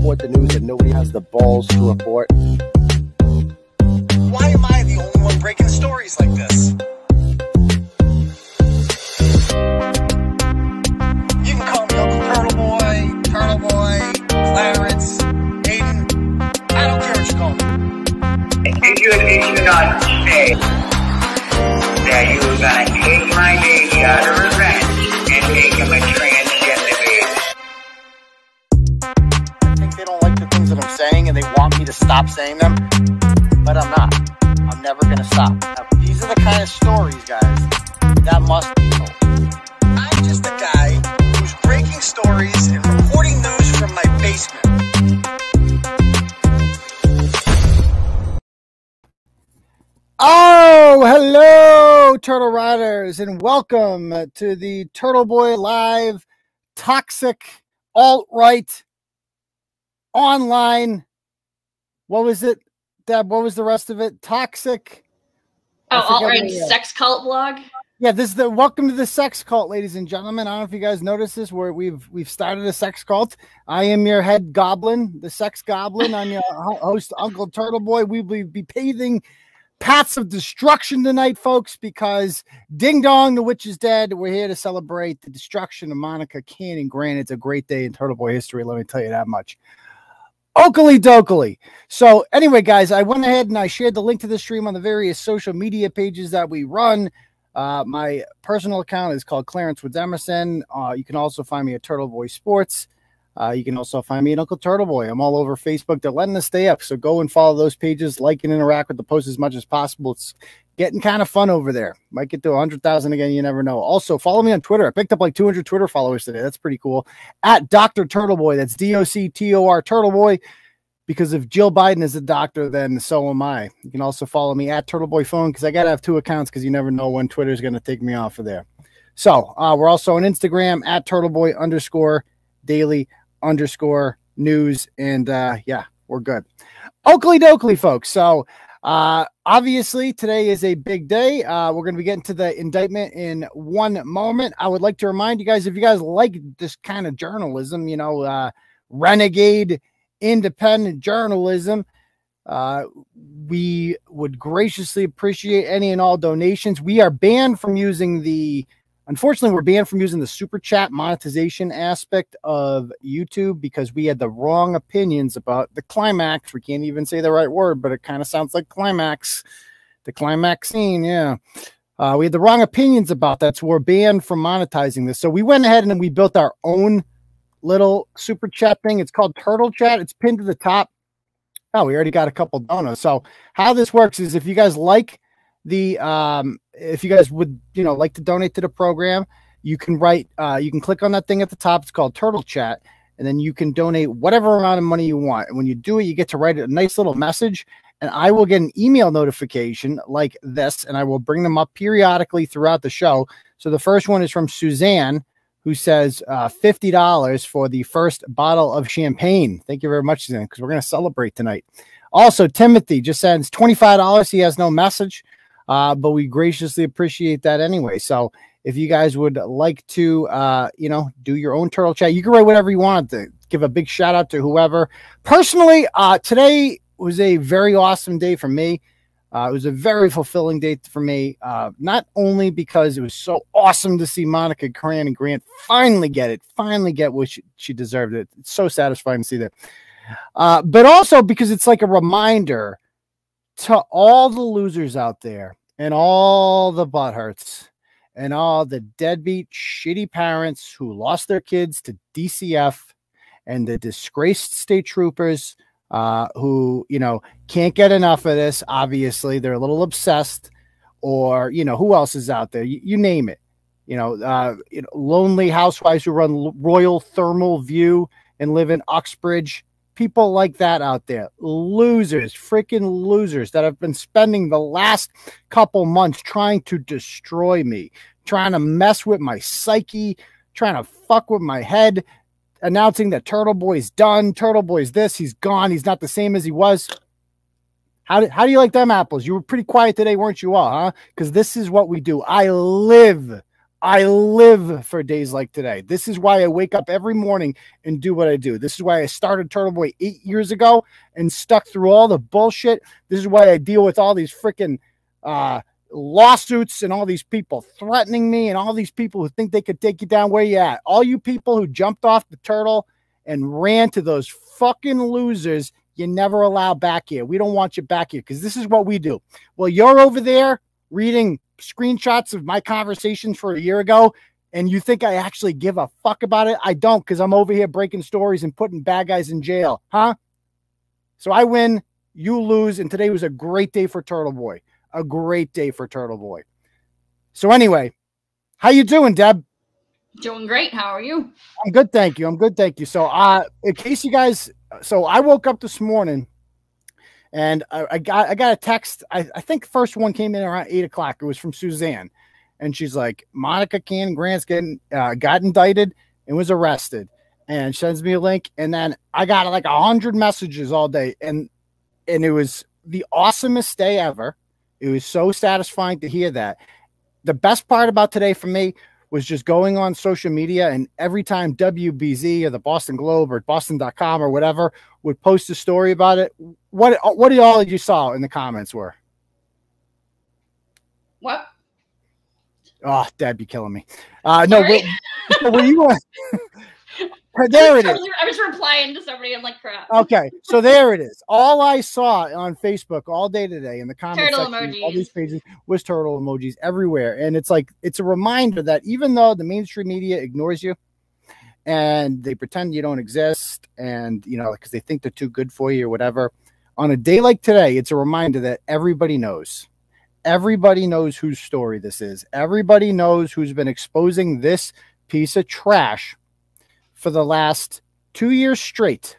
report the news that nobody has the balls to report. Why am I the only one breaking stories like this? You can call me Uncle Turtle Boy, Turtle Boy, Clarence, Aidan. I don't care what you call me. Did you or did you not say that you were gonna take my baby out of revenge to stop saying them, but I'm not. I'm never going to stop. Now, these are the kind of stories, guys, that must be told. I'm just a guy who's breaking stories and reporting news from my basement. Oh, hello, Turtle Riders, and welcome to the Turtle Boy Live Toxic Alt Right Online. What was it, Deb? What was the rest of it? Toxic. Oh, alt right what it is. sex cult blog. Yeah, this is the welcome to the sex cult, ladies and gentlemen. I don't know if you guys noticed this, where we've we've started a sex cult. I am your head goblin, the sex goblin. I'm your host, Uncle Turtle Boy. We will be paving paths of destruction tonight, folks, because ding dong, the witch is dead. We're here to celebrate the destruction of Monica Cannon. Grant, it's a great day in Turtle Boy history. Let me tell you that much. Oakley dokley. So, anyway, guys, I went ahead and I shared the link to the stream on the various social media pages that we run. Uh, my personal account is called Clarence Woods Emerson. Uh, you can also find me at Turtle Boy Sports. Uh, you can also find me at Uncle Turtle Boy. I'm all over Facebook. They're letting us stay up. So go and follow those pages, like and interact with the post as much as possible. It's getting kind of fun over there. Might get to 100,000 again. You never know. Also, follow me on Twitter. I picked up like 200 Twitter followers today. That's pretty cool. At Dr. Turtle Boy. That's D O C T O R Turtle Boy because if Jill Biden is a doctor, then so am I. You can also follow me at Turtle Boy Phone because I got to have two accounts because you never know when Twitter is going to take me off of there. So uh, we're also on Instagram at Turtle Boy underscore daily underscore news. And uh, yeah, we're good. Oakley dokley, folks. So uh, obviously today is a big day. Uh, we're going to be getting to the indictment in one moment. I would like to remind you guys if you guys like this kind of journalism, you know, uh, renegade independent journalism. Uh, we would graciously appreciate any and all donations. We are banned from using the, unfortunately, we're banned from using the super chat monetization aspect of YouTube because we had the wrong opinions about the climax. We can't even say the right word, but it kind of sounds like climax. The climax scene, yeah. Uh, we had the wrong opinions about that, so we're banned from monetizing this. So we went ahead and we built our own little super chat thing. It's called Turtle Chat. It's pinned to the top. Oh, we already got a couple donuts. So how this works is if you guys like the um if you guys would, you know, like to donate to the program, you can write uh you can click on that thing at the top. It's called Turtle Chat. And then you can donate whatever amount of money you want. And when you do it, you get to write a nice little message. And I will get an email notification like this, and I will bring them up periodically throughout the show. So the first one is from Suzanne, who says uh, $50 for the first bottle of champagne. Thank you very much, Suzanne, because we're going to celebrate tonight. Also, Timothy just sends $25. He has no message, uh, but we graciously appreciate that anyway. So if you guys would like to, uh, you know, do your own turtle chat, you can write whatever you want to give a big shout out to whoever. Personally, uh, today was a very awesome day for me. Uh, it was a very fulfilling day for me, uh, not only because it was so awesome to see Monica Cannon Grant finally get it, finally get what she, she deserved it. It's so satisfying to see that. Uh, but also because it's like a reminder to all the losers out there and all the butthurts and all the deadbeat, shitty parents who lost their kids to DCF and the disgraced state troopers uh, who you know can't get enough of this. Obviously, they're a little obsessed, or you know who else is out there? You, you name it. You know, uh, you know, lonely housewives who run Royal Thermal View and live in Uxbridge. People like that out there, losers, freaking losers that have been spending the last couple months trying to destroy me, trying to mess with my psyche, trying to fuck with my head, announcing that Turtle Boy's done. Turtle Boy's this. He's gone. He's not the same as he was. How do, how do you like them apples? You were pretty quiet today, weren't you all, huh? Because this is what we do. I live, I live for days like today. This is why I wake up every morning and do what I do. This is why I started Turtle Boy eight years ago and stuck through all the bullshit. This is why I deal with all these freaking uh, lawsuits and all these people threatening me and all these people who think they could take you down where you at. All you people who jumped off the turtle and ran to those fucking losers, you never allow back here. We don't want you back here because this is what we do. Well, you're over there reading screenshots of my conversations for a year ago and you think I actually give a fuck about it? I don't because I'm over here breaking stories and putting bad guys in jail, huh? So I win, you lose, and today was a great day for Turtle Boy a great day for Turtle Boy. So anyway, how you doing, Deb? Doing great. How are you? I'm good, thank you. I'm good, thank you. So, uh, in case you guys, so I woke up this morning, and I, I got I got a text. I, I think first one came in around eight o'clock. It was from Suzanne, and she's like, Monica Cannon Grant's getting uh, got indicted and was arrested, and sends me a link, and then I got like a hundred messages all day, and and it was the awesomest day ever. It was so satisfying to hear that. The best part about today for me was just going on social media and every time WBZ or the Boston Globe or Boston.com or whatever would post a story about it, what what did all you saw in the comments were? What? Oh, Dad, be killing me. Uh, no, were, were you? There it I was, I was replying to somebody. I'm like, crap. Okay, so there it is. All I saw on Facebook all day today in the comments Turtle section, all these pages was turtle emojis everywhere, and it's like it's a reminder that even though the mainstream media ignores you and they pretend you don't exist, and you know because they think they're too good for you or whatever, on a day like today, it's a reminder that everybody knows. Everybody knows whose story this is. Everybody knows who's been exposing this piece of trash for the last two years straight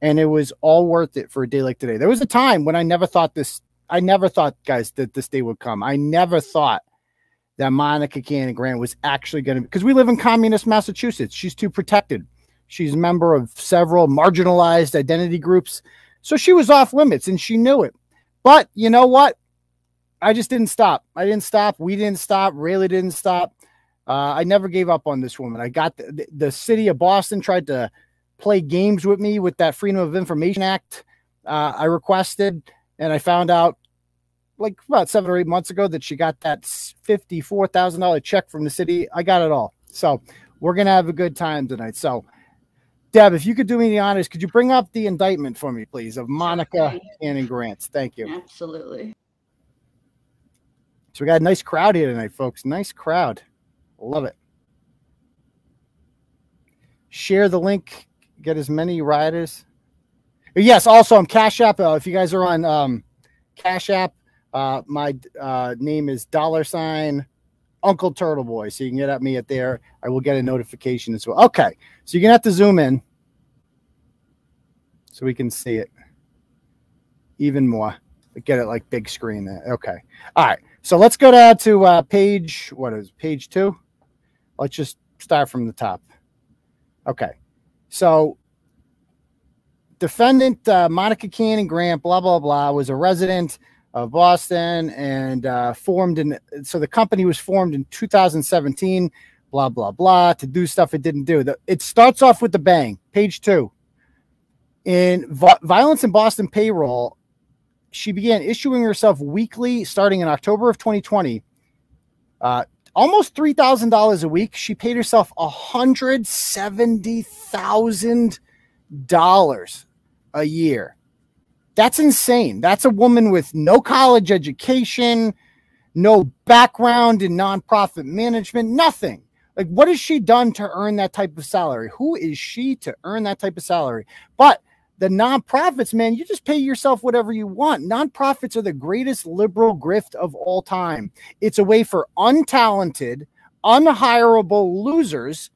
and it was all worth it for a day like today. There was a time when I never thought this, I never thought, guys, that this day would come. I never thought that Monica Cannon Grant was actually going to, because we live in communist Massachusetts. She's too protected. She's a member of several marginalized identity groups. So she was off limits and she knew it. But you know what? I just didn't stop. I didn't stop. We didn't stop. Rayla didn't stop. Uh, I never gave up on this woman. I got the, the, city of Boston tried to play games with me with that Freedom of Information Act uh, I requested, and I found out like about seven or eight months ago that she got that fifty-four thousand dollar check from the city. I got it all, so we're gonna have a good time tonight. So, Deb, if you could do me the honors, could you bring up the indictment for me, please, of Monica Cannon Grant? Thank you. Absolutely. So we got a nice crowd here tonight, folks. Nice crowd. Love it. Share the link. Get as many riders. Yes. Also, I'm Cash App. Uh, if you guys are on um, Cash App, uh, my uh, name is dollar sign Uncle Turtle Boy. So you can get at me at there. I will get a notification as well. Okay. So you're gonna have to zoom in so we can see it even more. Get it like big screen there. Okay. All right. So let's go down to uh, page, what is page two? Let's just start from the top. Okay. So defendant uh, Monica Cannon Grant, blah, blah, blah, was a resident of Boston and uh, formed in, so the company was formed in 2017, blah, blah, blah, to do stuff it didn't do. The, it starts off with the bang, page two. In vi- violence in Boston payroll, she began issuing herself weekly starting in October of 2020. Uh, almost three thousand dollars a week. She paid herself a hundred seventy thousand dollars a year. That's insane. That's a woman with no college education, no background in nonprofit management, nothing. Like, what has she done to earn that type of salary? Who is she to earn that type of salary? But the nonprofits, man, you just pay yourself whatever you want. Nonprofits are the greatest liberal grift of all time. It's a way for untalented, unhirable losers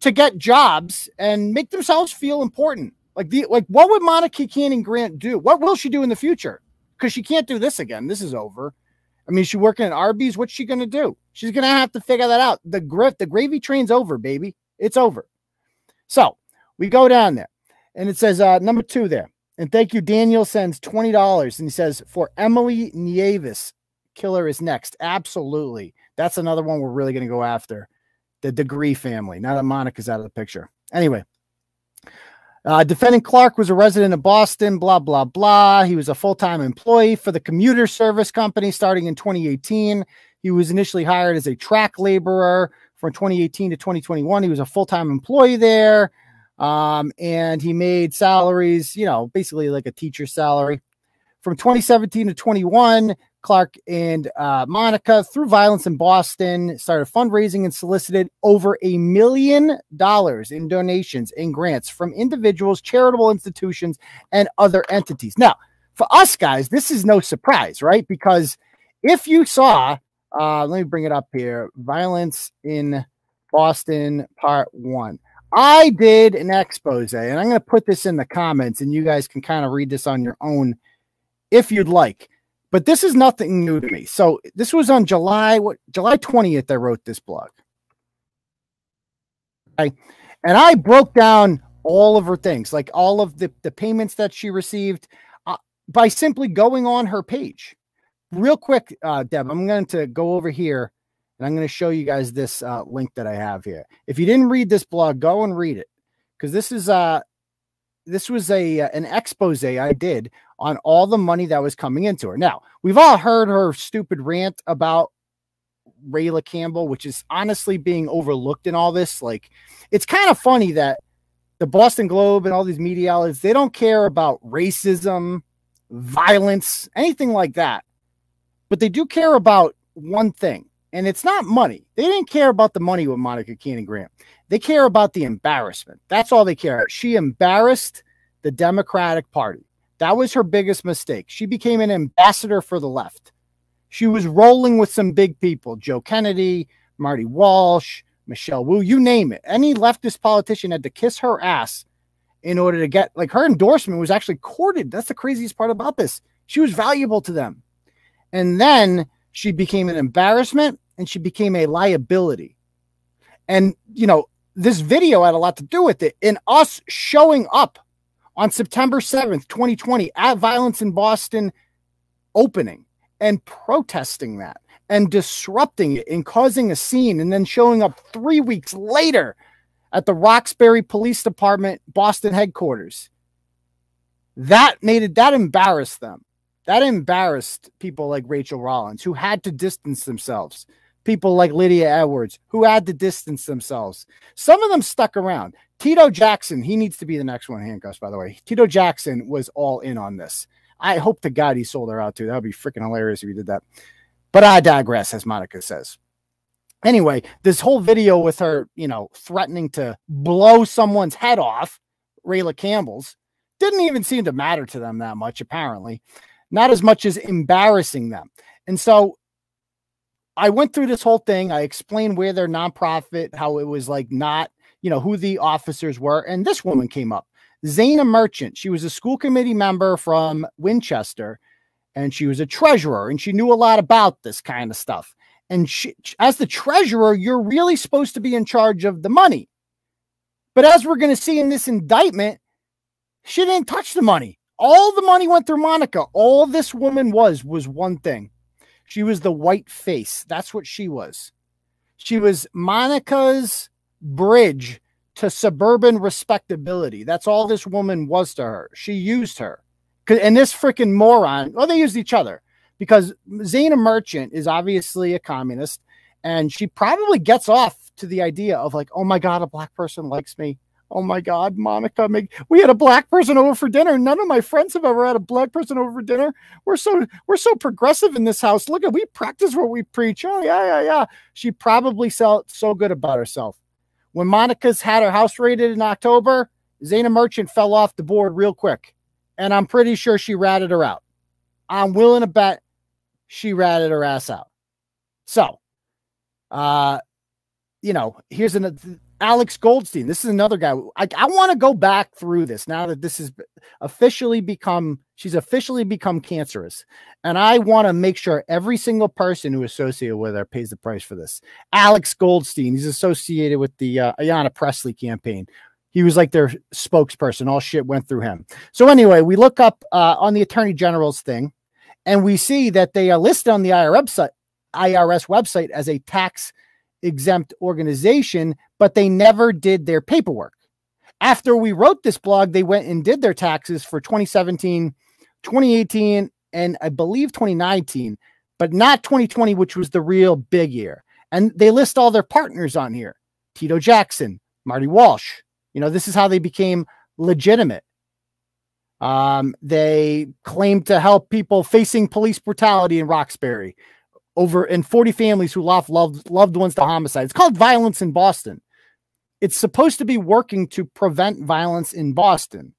to get jobs and make themselves feel important. Like the like, what would Monica Cannon Grant do? What will she do in the future? Because she can't do this again. This is over. I mean, she's working at Arby's. What's she gonna do? She's gonna have to figure that out. The grift, the gravy train's over, baby. It's over. So we go down there and it says uh, number two there. And thank you. Daniel sends twenty dollars, and he says for Emily Nieves, killer is next. Absolutely, That's another one we're really going to go after. The Degree family. Now that Monica's out of the picture. Anyway, uh, defendant Clark was a resident of Boston, blah, blah, blah. He was a full time employee for the commuter service company starting in 2018. He was initially hired as a track laborer from 2018 to 2021. He was a full time employee there. Um, and he made salaries, you know, basically like a teacher salary. From 2017 to 21, Clark and uh, Monica, through violence in Boston, started fundraising and solicited over a million dollars in donations and grants from individuals, charitable institutions, and other entities. Now, for us guys, this is no surprise, right? Because if you saw, uh, let me bring it up here violence in Boston, part one. I did an expose, and I'm going to put this in the comments, and you guys can kind of read this on your own if you'd like. But this is nothing new to me. So this was on July what July 20th. I wrote this blog. Okay. And I broke down all of her things, like all of the, the payments that she received uh, by simply going on her page. Real quick, uh, Deb, I'm going to go over here and I'm going to show you guys this uh, link that I have here. If you didn't read this blog, go and read it because this is uh this was a uh, an expose I did on all the money that was coming into her. Now we've all heard her stupid rant about Rayla Campbell, which is honestly being overlooked in all this. Like, it's kind of funny that the Boston Globe and all these media outlets they don't care about racism, violence, anything like that, but they do care about one thing and it's not money. They didn't care about the money with Monica Cannon Grant. They care about the embarrassment. That's all they care. about. She embarrassed the Democratic Party. That was her biggest mistake. She became an ambassador for the left. She was rolling with some big people Joe Kennedy, Marty Walsh, Michelle Wu, you name it. Any leftist politician had to kiss her ass in order to get, like, her endorsement was actually courted. That's the craziest part about this. She was valuable to them. And then she became an embarrassment and she became a liability. And, you know, this video had a lot to do with it. In us showing up on September 7th, 2020, at Violence in Boston opening and protesting that and disrupting it and causing a scene and then showing up three weeks later at the Roxbury Police Department, Boston headquarters. That made it, that embarrassed them. That embarrassed people like Rachel Rollins, who had to distance themselves. People like Lydia Edwards, who had to distance themselves. Some of them stuck around. Tito Jackson, he needs to be the next one handcuffs, by the way. Tito Jackson was all in on this. I hope to God he sold her out too. That would be freaking hilarious if he did that. But I digress, as Monica says. Anyway, this whole video with her, you know, threatening to blow someone's head off, Rayla Campbell's, didn't even seem to matter to them that much, apparently not as much as embarrassing them. And so I went through this whole thing. I explained where their nonprofit, how it was like not, you know, who the officers were. And this woman came up, Zana Merchant. She was a school committee member from Winchester and she was a treasurer and she knew a lot about this kind of stuff. And she, as the treasurer, you're really supposed to be in charge of the money. But as we're going to see in this indictment, she didn't touch the money. All the money went through Monica. All this woman was was one thing. She was the white face. That's what she was. She was Monica's bridge to suburban respectability. That's all this woman was to her. She used her. And this freaking moron, well, they used each other because Zana Merchant is obviously a communist and she probably gets off to the idea of like, oh my God, a black person likes me. Oh my God, Monica, we had a black person over for dinner. None of my friends have ever had a black person over for dinner. We're so we're so progressive in this house. Look at we practice what we preach. Oh yeah, yeah, yeah. She probably felt so good about herself. When Monica's had her house raided in October, Zana Merchant fell off the board real quick, and I'm pretty sure she ratted her out. I'm willing to bet she ratted her ass out. So, uh, you know, here's an Alex Goldstein. This is another guy. I, I want to go back through this now that this has officially become, she's officially become cancerous. And I want to make sure every single person who associated with her pays the price for this. Alex Goldstein, he's associated with the uh, Ayanna Pressley campaign. He was like their spokesperson. All shit went through him. So, anyway, we look up uh, on the attorney general's thing and we see that they are listed on the IRS website as a tax exempt organization, but they never did their paperwork. After we wrote this blog, they went and did their taxes for 2017, 2018, and I believe 2019, but not 2020, which was the real big year. And they list all their partners on here Tito Jackson, Marty Walsh. You know, this is how they became legitimate. Um, they claimed to help people facing police brutality in Roxbury over and 40 families who lost loved, loved ones to homicide. It's called Violence in Boston. It's supposed to be working to prevent violence in Boston.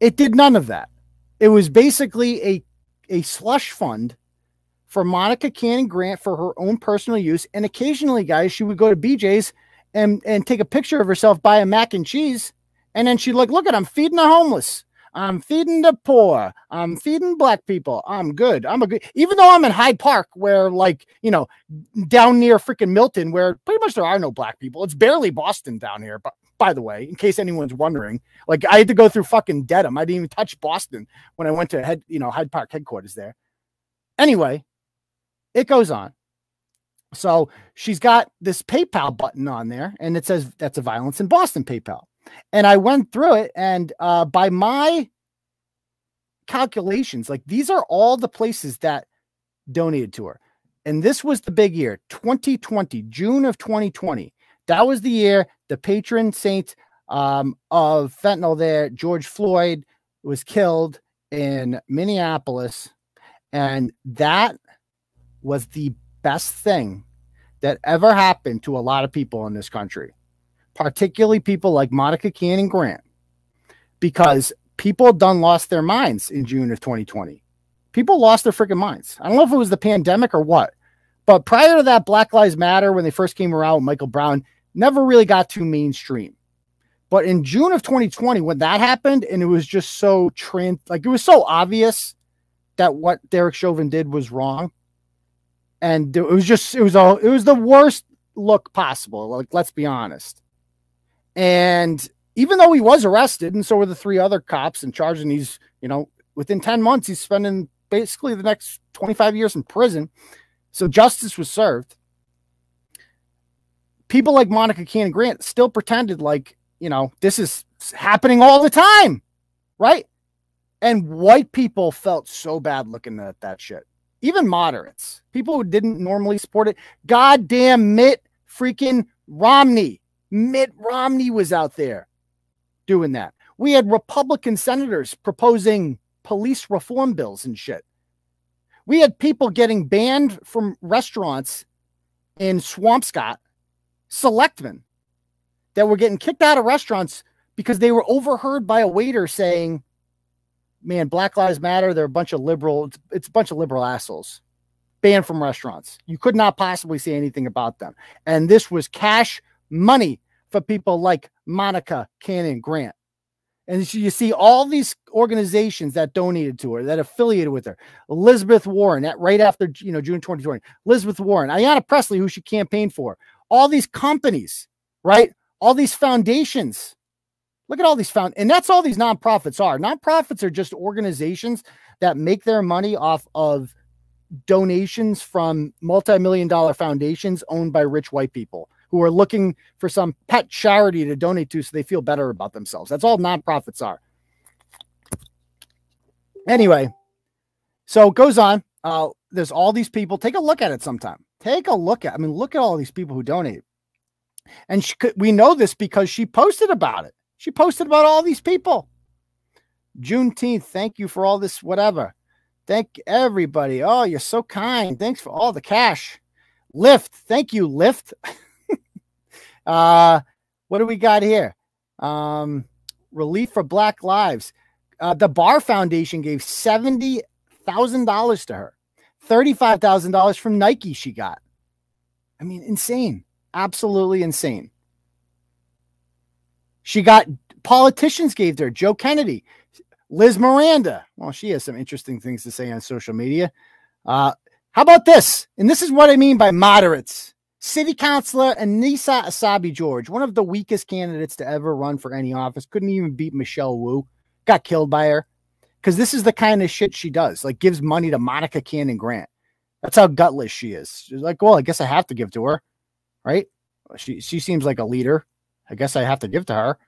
It did none of that. It was basically a, a slush fund for Monica Cannon Grant for her own personal use. And occasionally, guys, she would go to BJ's and, and take a picture of herself, buy a mac and cheese. And then she'd like, look at, I'm feeding the homeless. I'm feeding the poor. I'm feeding black people. I'm good. I'm a good, even though I'm in Hyde Park, where like, you know, down near freaking Milton, where pretty much there are no black people. It's barely Boston down here. But by the way, in case anyone's wondering, like I had to go through fucking Dedham. I didn't even touch Boston when I went to head, you know, Hyde Park headquarters there. Anyway, it goes on. So she's got this PayPal button on there, and it says that's a violence in Boston PayPal. And I went through it, and uh, by my calculations, like these are all the places that donated to her. And this was the big year 2020, June of 2020. That was the year the patron saint um, of fentanyl there, George Floyd, was killed in Minneapolis. And that was the best thing that ever happened to a lot of people in this country particularly people like Monica Cannon Grant, because people done lost their minds in June of 2020. People lost their freaking minds. I don't know if it was the pandemic or what, but prior to that, Black Lives Matter, when they first came around with Michael Brown, never really got too mainstream. But in June of 2020, when that happened, and it was just so trans, like it was so obvious that what Derek Chauvin did was wrong, and it was just it was all it was the worst look possible. Like let's be honest. And even though he was arrested, and so were the three other cops and charge, and he's, you know, within 10 months, he's spending basically the next 25 years in prison. So justice was served. People like Monica Cannon Grant still pretended like, you know, this is happening all the time, right? And white people felt so bad looking at that shit. Even moderates, people who didn't normally support it. Goddamn Mitt freaking Romney Mitt Romney was out there doing that. We had Republican senators proposing police reform bills and shit. We had people getting banned from restaurants in Swampscott, Selectmen, that were getting kicked out of restaurants because they were overheard by a waiter saying, Man, Black Lives Matter, they're a bunch of liberal, it's, it's a bunch of liberal assholes. Banned from restaurants. You could not possibly say anything about them. And this was cash money for people like Monica Cannon Grant. And you see all these organizations that donated to her, that affiliated with her. Elizabeth Warren, at, right after you know June 2020. Elizabeth Warren, Ayanna Pressley, who she campaigned for. All these companies, right? All these foundations. Look at all these found, and that's all these nonprofits are. Nonprofits are just organizations that make their money off of donations from multi-million dollar foundations owned by rich white people who are looking for some pet charity to donate to so they feel better about themselves. That's all nonprofits are. Anyway, so it goes on. Uh, there's all these people. Take a look at it sometime. Take a look at. I mean, look at all these people who donate. And she we know this because she posted about it. She posted about all these people. Juneteenth, thank you for all this, whatever. Thank everybody. Oh, you're so kind. Thanks for all the cash. Lyft, thank you, Lyft. Uh, what do we got here? Um, relief for Black Lives. Uh, the Bar Foundation gave seventy thousand dollars to her. Thirty-five thousand dollars from Nike. She got. I mean, insane. Absolutely insane. She got politicians gave her. Joe Kennedy, Liz Miranda. Well, she has some interesting things to say on social media. Uh, how about this? And this is what I mean by moderates. City Councilor Annissa Essaibi George, one of the weakest candidates to ever run for any office, couldn't even beat Michelle Wu, got killed by her. Because this is the kind of shit she does, like gives money to Monica Cannon Grant. That's how gutless she is. She's like, well, I guess I have to give to her, right? She she seems like a leader. I guess I have to give to her.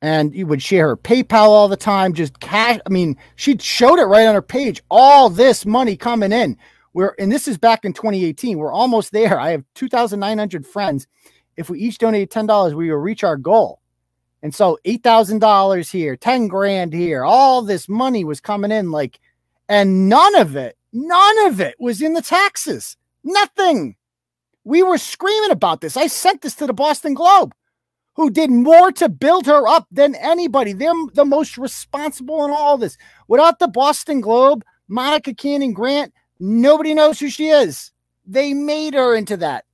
And you would share her PayPal all the time, just cash. I mean, she showed it right on her page. All this money coming in. We're and this is back in 2018. We're almost there. I have 2,900 friends. If we each donate $10, we will reach our goal. And so $8,000 here, 10 grand here, all this money was coming in like, and none of it, none of it was in the taxes. Nothing. We were screaming about this. I sent this to the Boston Globe, who did more to build her up than anybody. They're the most responsible in all this. Without the Boston Globe, Monica Cannon Grant, nobody knows who she is. They made her into that.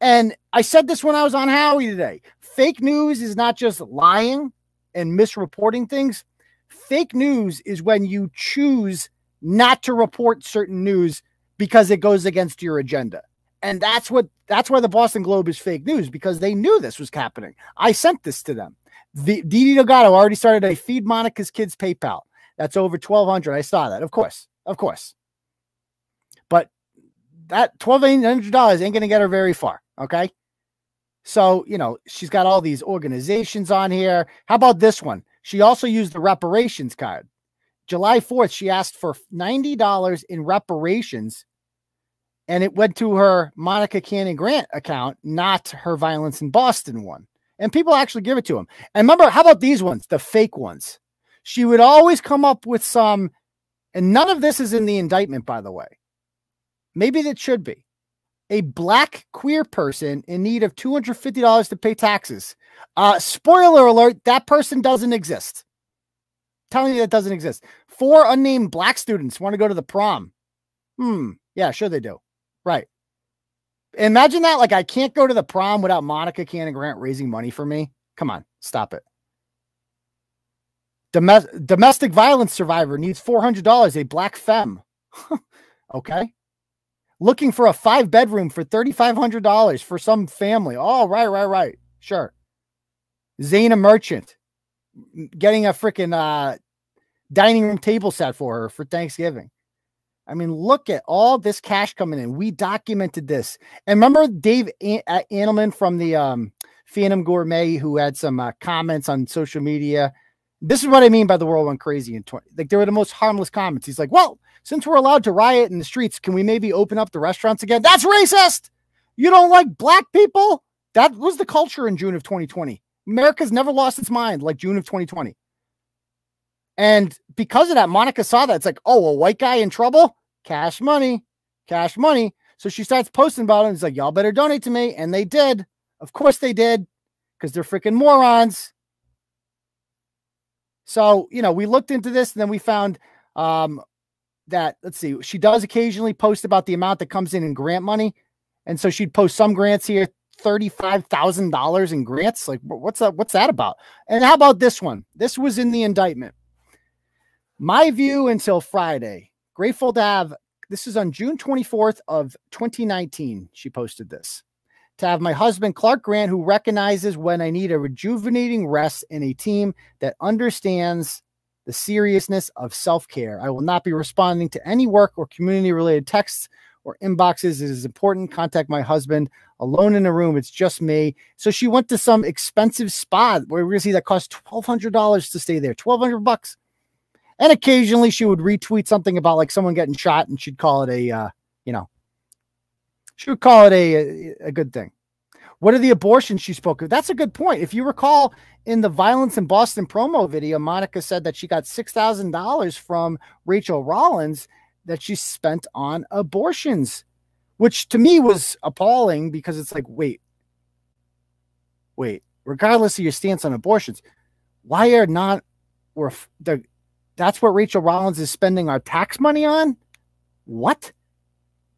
And I said this when I was on Howie today. Fake news is not just lying and misreporting things. Fake news is when you choose not to report certain news because it goes against your agenda. And that's what that's why the Boston Globe is fake news because they knew this was happening. I sent this to them. The Didi Delgado already started a feed Monica's kids PayPal. That's over 1200. I saw that. Of course. Of course. That $1,200 ain't going to get her very far. Okay. So, you know, she's got all these organizations on here. How about this one? She also used the reparations card. July 4th, she asked for $90 in reparations and it went to her Monica Cannon Grant account, not her Violence in Boston one. And people actually give it to him. And remember, how about these ones, the fake ones? She would always come up with some, and none of this is in the indictment, by the way. Maybe that should be a black queer person in need of $250 to pay taxes. Uh, spoiler alert, that person doesn't exist. I'm telling you that doesn't exist. Four unnamed black students want to go to the prom. Hmm. Yeah, sure they do. Right. Imagine that. Like, I can't go to the prom without Monica Cannon Grant raising money for me. Come on, stop it. Domes- domestic violence survivor needs $400, a black femme. okay looking for a five bedroom for $3,500 for some family. Oh, right, right, right. Sure. Zana Merchant getting a freaking uh, dining room table set for her for Thanksgiving. I mean, look at all this cash coming in. We documented this. And remember Dave uh, Andelman from the um, Phantom Gourmet who had some uh, comments on social media. This is what I mean by the world went crazy in 20. Like they were the most harmless comments. He's like, well, since we're allowed to riot in the streets, can we maybe open up the restaurants again? That's racist. You don't like black people? That was the culture in June of 2020. America's never lost its mind like June of 2020. And because of that, Monica saw that. It's like, oh, a white guy in trouble? Cash money, cash money. So she starts posting about it. And it's like, y'all better donate to me. And they did. Of course they did, because they're freaking morons. So, you know, we looked into this and then we found um, that let's see, she does occasionally post about the amount that comes in in grant money, and so she'd post some grants here, thirty-five thousand dollars in grants. Like, what's that? What's that about? And how about this one? This was in the indictment. My view until Friday. Grateful to have. This is on June 24th of 2019. She posted this. To have my husband Clark Grant, who recognizes when I need a rejuvenating rest in a team that understands the seriousness of self care. I will not be responding to any work or community related texts or inboxes. It is important. Contact my husband alone in a room. It's just me. So she went to some expensive spot where we're going to see that cost $1,200 to stay there, 1200 bucks. And occasionally she would retweet something about like someone getting shot and she'd call it a, uh, you know, she would call it a, a, good thing. What are the abortions she spoke of? That's a good point. If you recall in the Violence in Boston promo video, Monica said that she got $6,000 from Rachel Rollins that she spent on abortions, which to me was appalling because it's like, wait, wait, regardless of your stance on abortions, why are not, or the, that's what Rachel Rollins is spending our tax money on? What?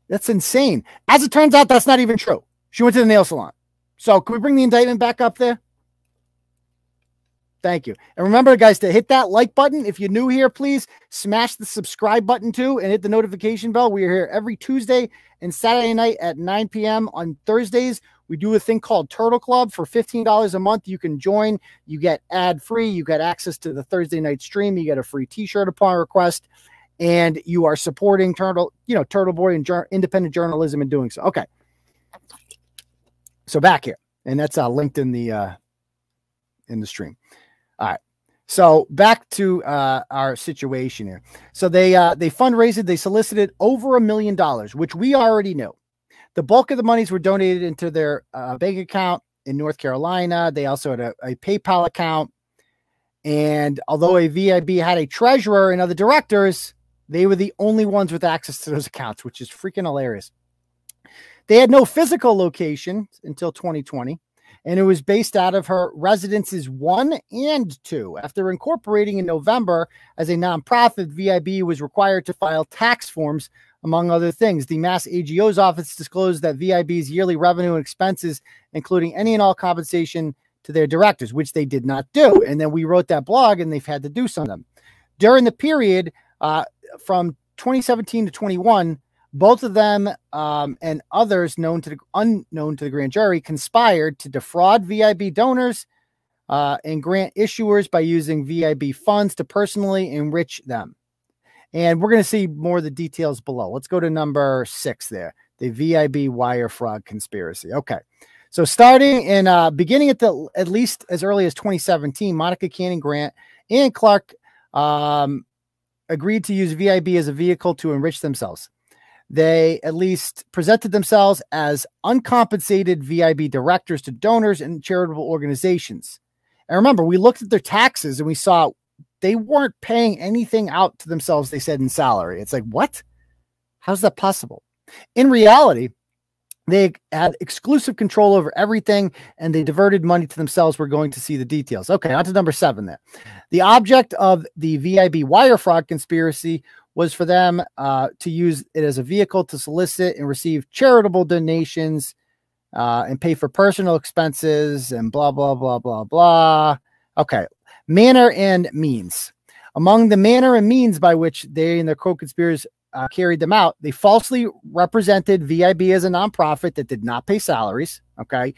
That's insane. As it turns out, that's not even true. She went to the nail salon. So can we bring the indictment back up there? Thank you. And remember, guys, to hit that like button. If you're new here, please smash the subscribe button too and hit the notification bell. We are here every Tuesday and Saturday night at 9 p.m. On Thursdays, we do a thing called Turtle Club for $15 a month. You can join. You get ad free. You get access to the Thursday night stream. You get a free t shirt upon request. And you are supporting Turtle, you know, Turtle Boy and jour- independent journalism in doing so. Okay. So back here, and that's uh, linked in the uh, in the stream. All right. So back to uh, our situation here. So they uh, they fundraised, they solicited over a million dollars, which we already knew. The bulk of the monies were donated into their uh, bank account in North Carolina. They also had a, a PayPal account. And although a VIB had a treasurer and other directors, they were the only ones with access to those accounts, which is freaking hilarious. They had no physical location until 2020, and it was based out of her residences one and two. After incorporating in November as a nonprofit, VIB was required to file tax forms, among other things. The Mass AGO's office disclosed that VIB's yearly revenue and expenses, including any and all compensation to their directors, which they did not do. And then we wrote that blog, and they've had to do some of them. During the period uh, from 2017 to 21, both of them um, and others known to the unknown to the grand jury conspired to defraud VIB donors uh, and grant issuers by using VIB funds to personally enrich them. And we're going to see more of the details below. Let's go to number six there the VIB wire fraud conspiracy. Okay. So starting in uh, beginning at the at least as early as 2017, Monica Cannon Grant and Clark um, agreed to use VIB as a vehicle to enrich themselves. They at least presented themselves as uncompensated VIB directors to donors and charitable organizations. And remember, we looked at their taxes and we saw they weren't paying anything out to themselves, they said in salary. It's like, what? How's that possible? In reality, they had exclusive control over everything and they diverted money to themselves. We're going to see the details. Okay, on to number seven there. The object of the VIB wire fraud conspiracy was for them uh, to use it as a vehicle to solicit and receive charitable donations uh, and pay for personal expenses and blah, blah, blah, blah, blah. Okay, manner and means. Among the manner and means by which they and their co conspirators uh, carried them out, they falsely represented VIB as a nonprofit that did not pay salaries. Okay.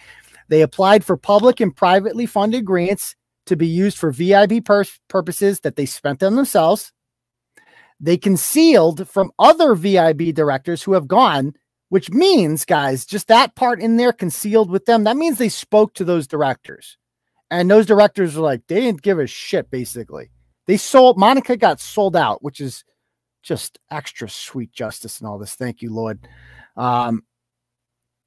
They applied for public and privately funded grants to be used for VIB pur- purposes that they spent on themselves. They concealed from other VIB directors who have gone, which means, guys, just that part in there concealed with them. That means they spoke to those directors. And those directors were like, they didn't give a shit, basically. They sold, Monica got sold out, which is just extra sweet justice and all this. Thank you, Lord. Um,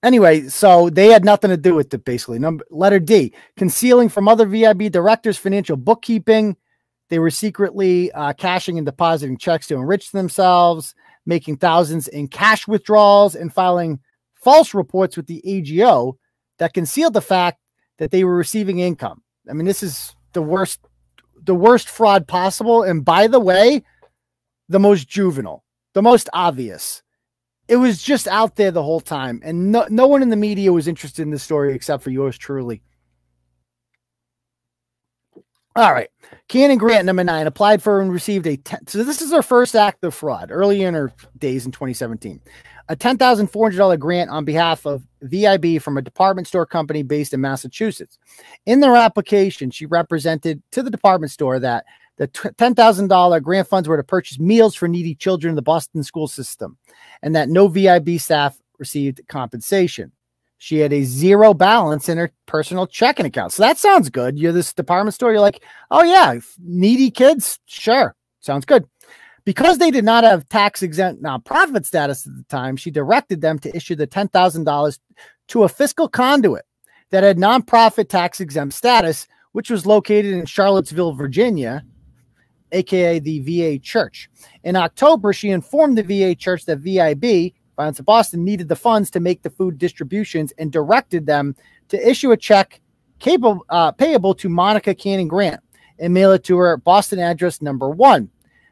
anyway, so they had nothing to do with it, basically. Number letter D, concealing from other VIB directors financial bookkeeping, they were secretly uh, cashing and depositing checks to enrich themselves, making thousands in cash withdrawals, and filing false reports with the AGO that concealed the fact that they were receiving income. I mean, this is the worst, the worst fraud possible. And by the way, the most juvenile, the most obvious. It was just out there the whole time, and no, no one in the media was interested in the story except for yours truly. All right. Cannon Grant, number nine, applied for and received a. Ten, so this is her first act of fraud early in her days in 2017. A $10,400 grant on behalf of VIB from a department store company based in Massachusetts. In their application, she represented to the department store that the $10,000 grant funds were to purchase meals for needy children in the Boston school system and that no VIB staff received compensation. She had a zero balance in her personal checking account. So that sounds good. You're this department store. You're like, oh, yeah, needy kids. Sure. Sounds good. Because they did not have tax exempt nonprofit status at the time, she directed them to issue the $10,000 to a fiscal conduit that had nonprofit tax exempt status, which was located in Charlottesville, Virginia, aka the VA Church. In October, she informed the VA Church that VIB, Violence of Boston needed the funds to make the food distributions and directed them to issue a check capable uh, payable to Monica Cannon Grant and mail it to her Boston address number one.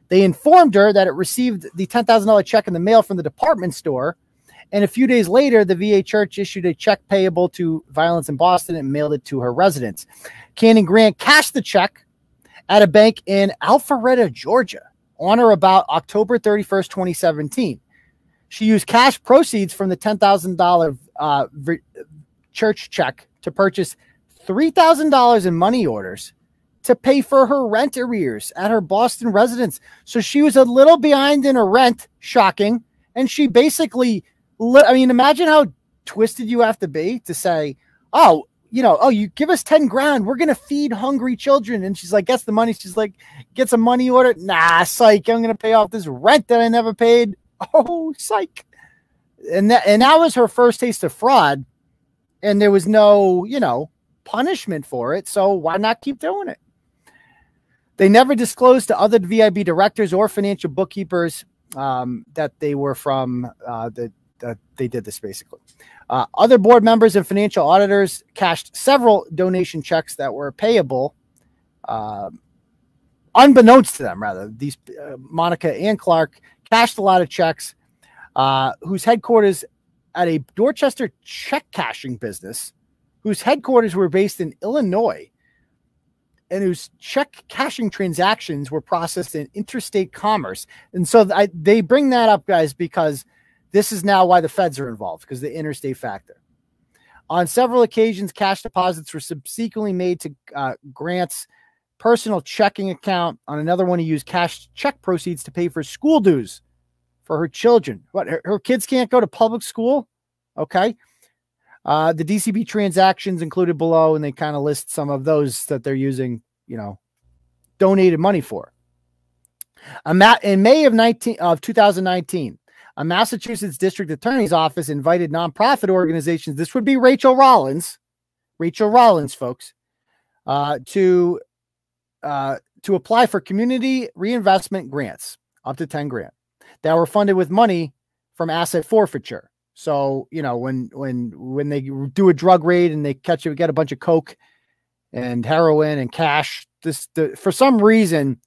They informed her that it received the $10,000 check in the mail from the department store. And a few days later, the VA church issued a check payable to Violence in Boston and mailed it to her residence. Cannon Grant cashed the check at a bank in Alpharetta, Georgia on or about October 31st, 2017. She used cash proceeds from the $10,000 uh, church check to purchase $3,000 in money orders to pay for her rent arrears at her Boston residence. So she was a little behind in her rent, shocking. And she basically, I mean, imagine how twisted you have to be to say, oh, you know, oh, you give us 10 grand, we're to feed hungry children. And she's like, gets the money. She's like, gets a money order. Nah, psych, I'm to pay off this rent that I never paid. Oh, psych. And that, and that was her first taste of fraud. And there was no, you know, punishment for it. So why not keep doing it? They never disclosed to other VIB directors or financial bookkeepers um, that they were from uh, the they did this basically. Uh, other board members and financial auditors cashed several donation checks that were payable, uh, unbeknownst to them. Rather, these uh, Monica and Clark cashed a lot of checks, uh, whose headquarters at a Dorchester check cashing business, whose headquarters were based in Illinois, and whose check cashing transactions were processed in interstate commerce. And so I, they bring that up, guys, because this is now why the feds are involved because the interstate factor. On several occasions, cash deposits were subsequently made to uh, Grant's personal checking account. On another one, he used cash check proceeds to pay for school dues for her children. What her, her kids can't go to public school? Okay. Uh, the DCB transactions included below, and they kind of list some of those that they're using, you know, donated money for. In May of 19 of 2019, a Massachusetts district attorney's office invited nonprofit organizations. This would be Rachel Rollins, Rachel Rollins, folks, uh, to uh, to apply for community reinvestment grants up to 10 grand that were funded with money from asset forfeiture. So, you know, when when when they do a drug raid and they catch you get a bunch of coke and heroin and cash, this the, for some reason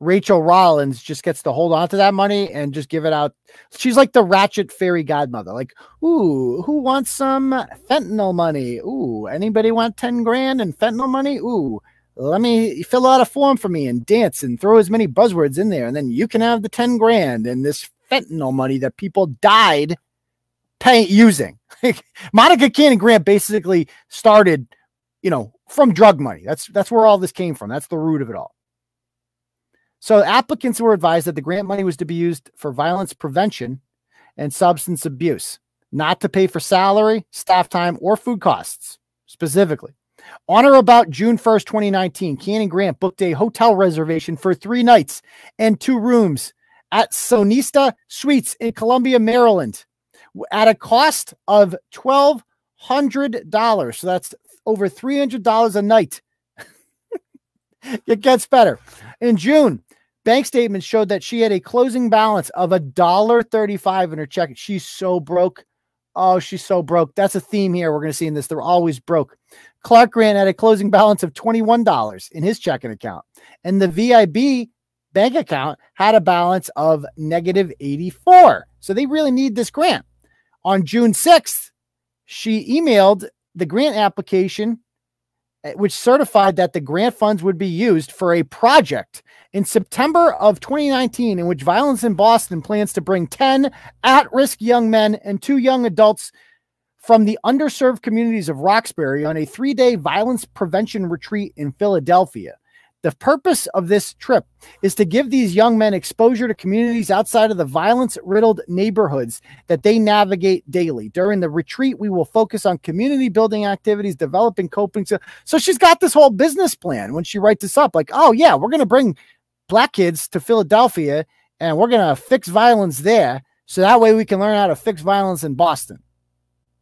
Rachel Rollins just gets to hold on to that money and just give it out. She's like the ratchet fairy godmother. Like, ooh, who wants some fentanyl money? Ooh, anybody want 10 grand and fentanyl money? Ooh, let me fill out a form for me and dance and throw as many buzzwords in there. And then you can have the 10 grand and this fentanyl money that people died paying using. Monica Cannon Grant basically started, you know, from drug money. That's that's where all this came from. That's the root of it all. So applicants were advised that the grant money was to be used for violence prevention and substance abuse, not to pay for salary, staff time, or food costs specifically. On or about June 1st, 2019, Cannon Grant booked a hotel reservation for three nights and two rooms at Sonesta Suites in Columbia, Maryland, at a cost of $1,200. So that's over $300 a night. it gets better. In June, Bank statements showed that she had a closing balance of a dollar thirty-five in her check. She's so broke. Oh, she's so broke. That's a theme here. We're going to see in this. They're always broke. Clark Grant had a closing balance of $21 in his checking account, and the VIB bank account had a balance of negative 84. So they really need this grant. On June 6th, she emailed the grant application, Eh, which certified that the grant funds would be used for a project in September of 2019, in which Violence in Boston plans to bring 10 at risk young men and two young adults from the underserved communities of Roxbury on a three day violence prevention retreat in Philadelphia. The purpose of this trip is to give these young men exposure to communities outside of the violence riddled neighborhoods that they navigate daily. During the retreat, we will focus on community building activities, developing coping. So, so she's got this whole business plan when she writes this up like, oh, yeah, we're going to bring black kids to Philadelphia and we're going to fix violence there. So that way we can learn how to fix violence in Boston.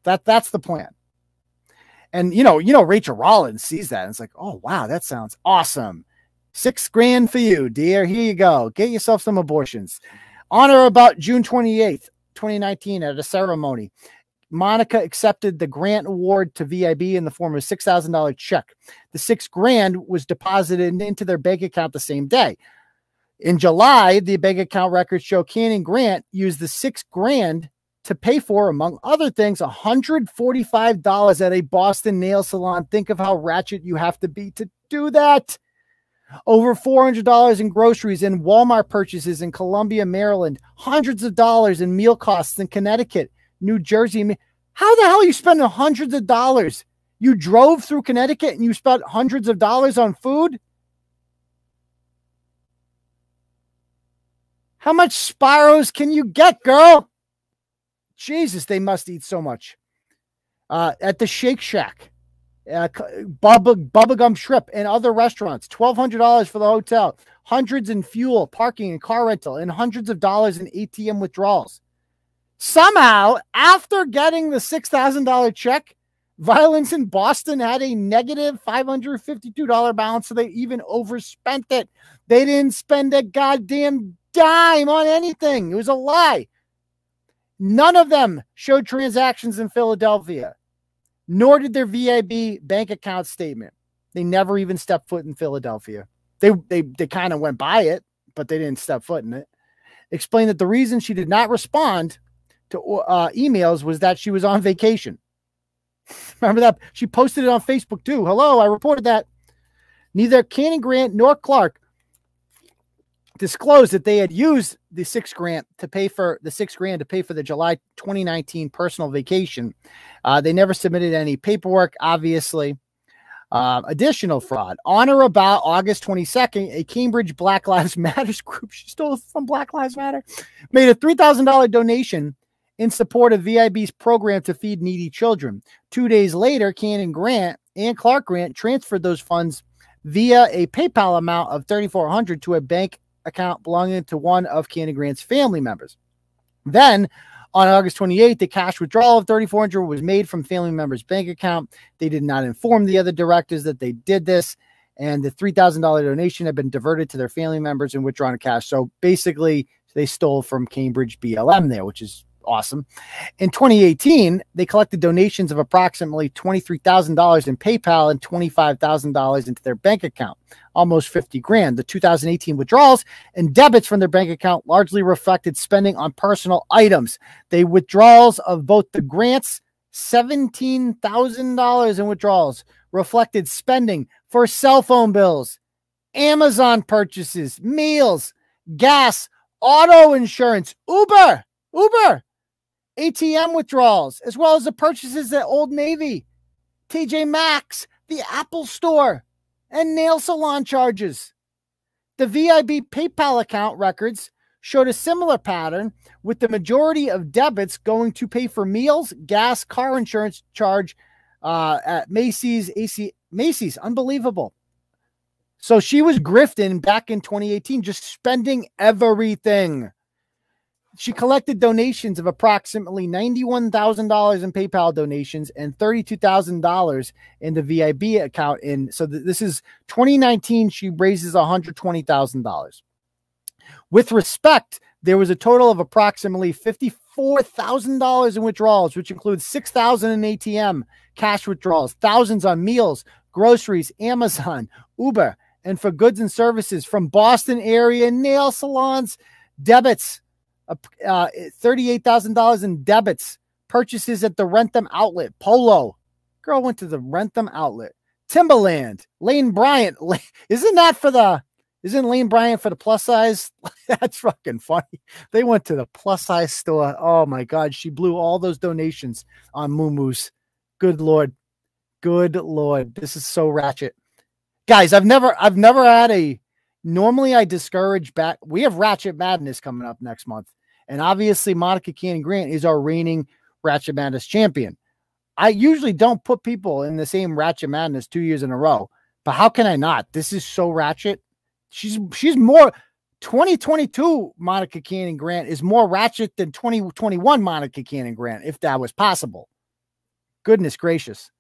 That that's the plan. And you know, you know, Rachel Rollins sees that and it's like, oh wow, that sounds awesome. Six grand for you, dear. Here you go. Get yourself some abortions. On or about June 28th, 2019, at a ceremony, Monica accepted the grant award to VIB in the form of a $6,000 check. The six grand was deposited into their bank account the same day. In July, the bank account records show Cannon Grant used the six grand to pay for, among other things, $145 at a Boston nail salon. Think of how ratchet you have to be to do that over $400 in groceries and Walmart purchases in Columbia, Maryland, hundreds of dollars in meal costs in Connecticut, New Jersey. How the hell are you spending hundreds of dollars? You drove through Connecticut and you spent hundreds of dollars on food? How much Sbarro's can you get, girl? Jesus, they must eat so much. Uh, at the Shake Shack, uh, Bubba, Bubba Gump Shrimp, and other restaurants. $1,200 for the hotel, hundreds in fuel, parking, and car rental, and hundreds of dollars in ATM withdrawals. Somehow, after getting the $6,000 check, Violence in Boston had a negative $552 balance, so they even overspent it. They didn't spend a goddamn dime on anything. It was a lie. None of them showed transactions in Philadelphia, nor did their VIB bank account statement. They never even stepped foot in Philadelphia. They they they kind of went by it, but they didn't step foot in it. Explained that the reason she did not respond to uh, emails was that she was on vacation. Remember that? She posted it on Facebook too. Hello, I reported that. Neither Cannon Grant nor Clark disclosed that they had used the six grant to pay for the six grand to pay for the July 2019 personal vacation. Uh, they never submitted any paperwork, obviously. Uh, additional fraud on or about August 22nd, a Cambridge Black Lives Matters group, she stole from Black Lives Matter, made a $3,000 donation in support of VIB's program to feed needy children. Two days later, Cannon Grant and Clark Grant transferred those funds via a PayPal amount of 3400 to a bank account belonging to one of Cannon Grant's family members. Then, on August 28th, the cash withdrawal of 3400 was made from family members' bank account. They did not inform the other directors that they did this, and the $3,000 donation had been diverted to their family members and withdrawn cash. So basically, they stole from Cambridge BLM there, which is awesome. In 2018, they collected donations of approximately $23,000 in PayPal and $25,000 into their bank account, almost 50 grand. The 2018 withdrawals and debits from their bank account largely reflected spending on personal items. The withdrawals of both the grants, $17,000 in withdrawals, reflected spending for cell phone bills, Amazon purchases, meals, gas, auto insurance, Uber, Uber, ATM withdrawals, as well as the purchases at Old Navy, TJ Maxx, the Apple Store, and nail salon charges. The VIB PayPal account records showed a similar pattern, with the majority of debits going to pay for meals, gas, car insurance charge uh, at Macy's. AC Macy's, unbelievable. So she was grifting back in 2018, just spending everything. She collected donations of approximately $91,000 in PayPal donations and $32,000 in the VIB account. In so th- this is 2019. She raises $120,000. With respect, there was a total of approximately $54,000 in withdrawals, which includes 6,000 in ATM cash withdrawals, thousands on meals, groceries, Amazon, Uber, and for goods and services from Boston area nail salons, debits uh, $38,000 in debits, purchases at the Wrentham outlet, Polo. Girl went to the Wrentham outlet. Timberland, Lane Bryant. Isn't that for the, isn't Lane Bryant for the plus size? That's fucking funny. They went to the plus size store. Oh my God. She blew all those donations on Moo Good Lord. Good Lord. This is so ratchet. Guys, I've never, I've never had a, normally I discourage back. We have Ratchet Madness coming up next month. And obviously, Monica Cannon Grant is our reigning Ratchet Madness champion. I usually don't put people in the same Ratchet Madness two years in a row, but how can I not? This is so ratchet. She's she's more 2022 Monica Cannon Grant is more ratchet than 2021 Monica Cannon Grant, if that was possible. Goodness gracious.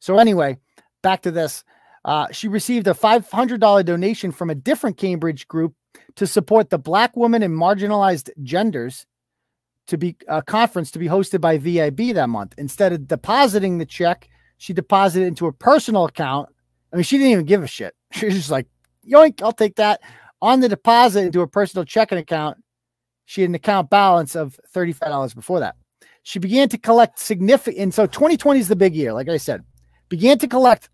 So anyway, back to this. Uh, she received a $500 donation from a different Cambridge group to support the Black women and marginalized genders to be a conference to be hosted by VIB that month. Instead of depositing the check, she deposited into a personal account. I mean, she didn't even give a shit. She was just like, yoink, I'll take that. On the deposit into a personal checking account, she had an account balance of $35 before that. She began to collect significant, and so 2020 is the big year, like I said, began to collect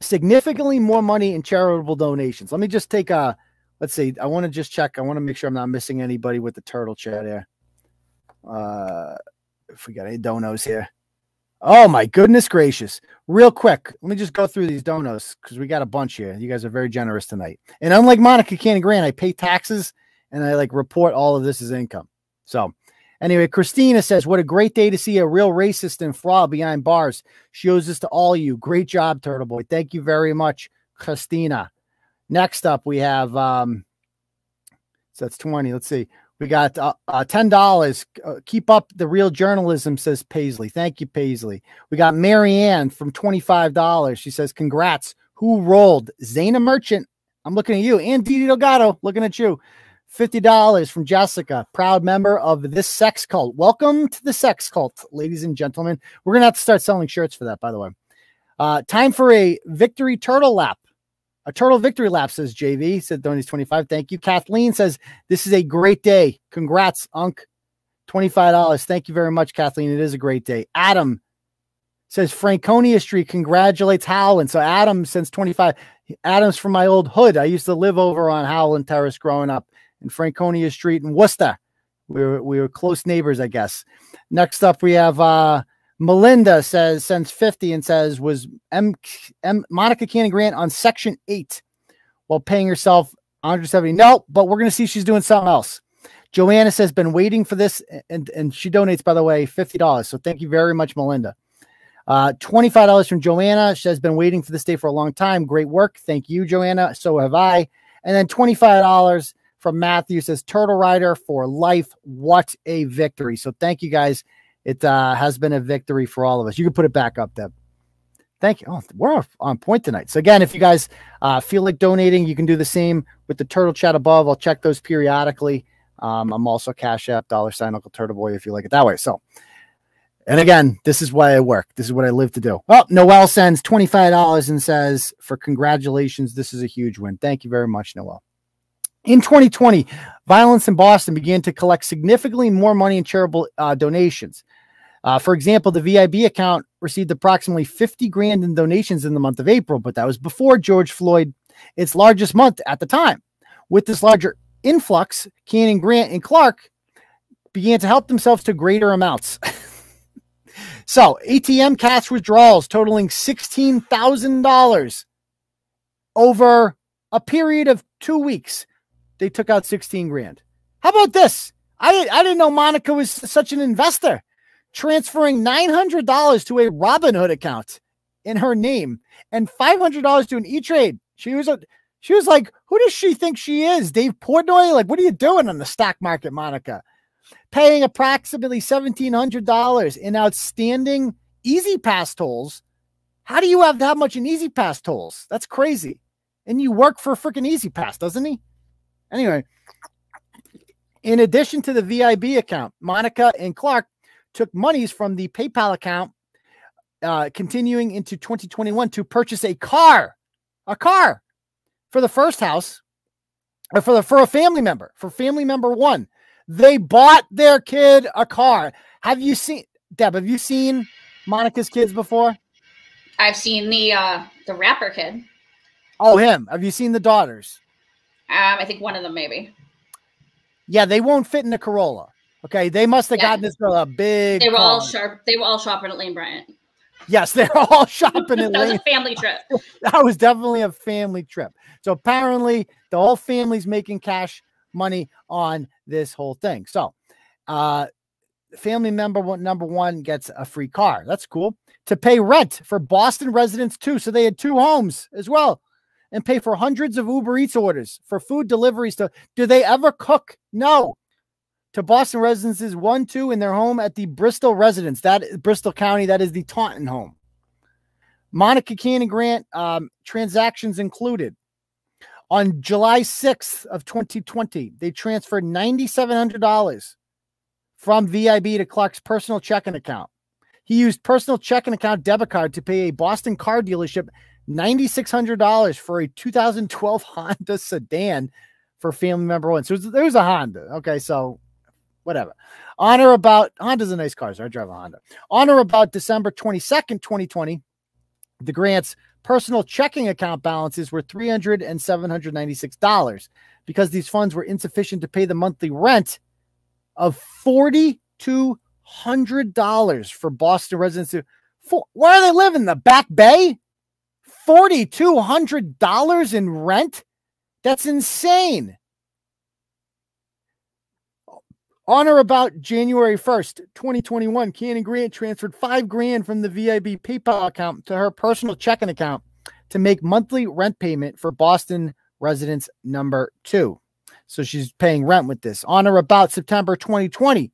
significantly more money in charitable donations. Let me just take a let's see. I want to just check. I want to make sure I'm not missing anybody with the turtle chat here. Uh if we got any donos here. Oh my goodness gracious. Real quick, let me just go through these donos because we got a bunch here. You guys are very generous tonight. And unlike Monica Cannon Grant, I pay taxes and I like report all of this as income. So anyway, Christina says, What a great day to see a real racist and fraud behind bars. She owes this to all of you. Great job, Turtle Boy. Thank you very much, Christina. Next up, we have um so that's 20. Let's see. We got uh, uh, ten dollars. Uh, keep up the real journalism, says Paisley. Thank you, Paisley. We got Marianne from twenty five dollars. She says, "Congrats! Who rolled? Zana Merchant. I'm looking at you, and Didi Delgado. Looking at you. Fifty dollars from Jessica, proud member of this sex cult. Welcome to the sex cult, ladies and gentlemen. We're gonna have to start selling shirts for that, by the way. Uh, time for a victory turtle lap. A turtle victory lap, says JV, said Donny's 25. Thank you. Kathleen says, This is a great day. Congrats, Unc. $25. Thank you very much, Kathleen. It is a great day. Adam says, Franconia Street congratulates Howland. So, Adam, since 25, Adam's from my old hood. I used to live over on Howland Terrace growing up in Franconia Street in Worcester. We were, we were close neighbors, I guess. Next up, we have uh, Melinda says sends 50 and says was M, M Monica Cannon Grant on section eight while paying herself 170. No, but we're gonna see she's doing something else. Joanna says been waiting for this and and she donates by the way $50. So thank you very much, Melinda. Uh, $25 from Joanna. She has been waiting for this day for a long time. Great work. Thank you, Joanna. So have I. And then $25 from Matthew says Turtle Rider for life. What a victory. So thank you guys it uh, has been a victory for all of us. You can put it back up, Deb. Thank you. Oh, we're on point tonight. So again, if you guys uh, feel like donating, you can do the same with the turtle chat above. I'll check those periodically. Um, I'm also Cash App, dollar sign Uncle Turtle Boy if you like it that way. So, and again, this is why I work. This is what I live to do. Well, Noel sends $25 and says, for congratulations, this is a huge win. Thank you very much, Noel. In 2020, violence in Boston began to collect significantly more money in charitable uh, donations. Uh, for example, the VIB account received approximately 50 grand in donations in the month of April, but that was before George Floyd, its largest month at the time. With this larger influx, Cannon, Grant, and Clark began to help themselves to greater amounts. so, ATM cash withdrawals totaling $16,000 over a period of two weeks. They took out 16 grand. How about this? I, I didn't know Monica was such an investor transferring $900 to a Robinhood account in her name and $500 to an E-Trade. She was a she was like, who does she think she is? Dave Portnoy? Like, what are you doing on the stock market, Monica? Paying approximately $1,700 in outstanding E-ZPass tolls. How do you have that much in E-ZPass tolls? That's crazy. And you work for freaking E-ZPass, doesn't he? Anyway, in addition to the VIB account, Monica and Clark took monies from the PayPal account, uh, continuing into 2021 to purchase a car, a car for the first house, or for the for a family member, for family member one. They bought their kid a car. Have you seen Deb? Have you seen Monica's kids before? I've seen the uh the rapper kid. Oh, him. Have you seen the daughters? Um, I think one of them maybe. Yeah, they won't fit in the Corolla. Okay, they must have yeah. gotten this a big. They were car. all sharp. They were all shopping at Lane Bryant. Yes, they're all shopping at that Lane. was a family trip. that was definitely a family trip. So apparently, the whole family's making cash money on this whole thing. So, uh, family member number one gets a free car. That's cool. To pay rent for Boston residents too, so they had two homes as well, and pay for hundreds of Uber Eats orders for food deliveries. To do they ever cook? No to Boston residences one, two in their home at the Bristol residence. That Bristol County, that is the Taunton home. Monica Cannon Grant um, transactions included. On July 6th of 2020, they transferred $9,700 from VIB to Clark's personal checking account. He used personal checking account debit card to pay a Boston car dealership $9,600 for a 2012 Honda sedan for family member one. So there was a Honda. Okay, so whatever. On or about Honda's a nice car, so I drive a Honda. On or about December 22nd, 2020, the grant's personal checking account balances were $300 and $796 because these funds were insufficient to pay the monthly rent of $4,200 for Boston residents. For, where do they live in the back bay? $4,200 in rent? That's insane. On or about January 1st, 2021, Cannon Grant transferred five grand from the VIB PayPal account to her personal checking account to make monthly rent payment for Boston residence number two. So she's paying rent with this. On or about September 2020.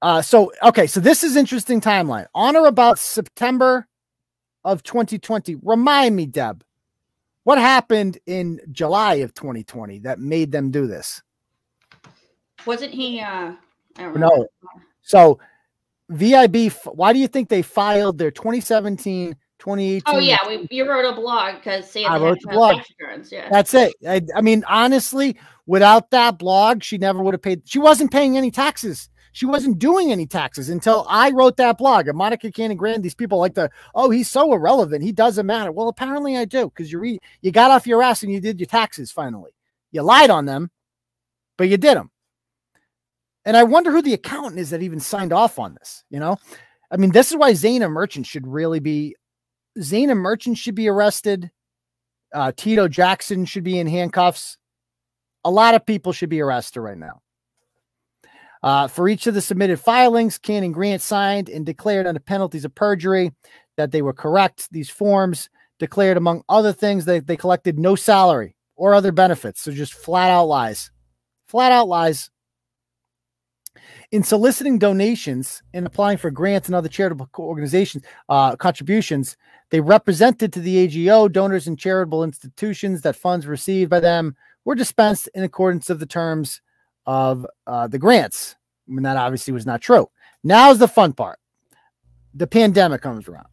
Uh, so, okay, so this is interesting timeline. On or about September of 2020. Remind me, Deb, what happened in July of 2020 that made them do this? Wasn't he? Uh, I don't No. So VIB, why do you think they filed their 2017, 2018? Oh yeah, we, you wrote a blog because say I wrote the blog. Yeah. That's it. I, I mean, honestly, without that blog, she never would have paid. She wasn't paying any taxes. She wasn't doing any taxes until I wrote that blog. And Monica Cannon Grant, these people like to, oh, he's so irrelevant. He doesn't matter. Well, apparently I do because you read, you got off your ass and you did your taxes finally. You lied on them, but you did them. And I wonder who the accountant is that even signed off on this. You know, I mean, this is why Zana Merchant should really be. Zana Merchant should be arrested. Uh, Tito Jackson should be in handcuffs. A lot of people should be arrested right now. Uh, for each of the submitted filings, Cannon Grant signed and declared under penalties of perjury that they were correct. These forms declared, among other things, that they collected no salary or other benefits. So just flat out lies. Flat out lies. In soliciting donations and applying for grants and other charitable organizations uh, contributions, they represented to the AGO donors and charitable institutions that funds received by them were dispensed in accordance of the terms of uh, the grants. Mean, that obviously was not true. Now's the fun part. The pandemic comes around.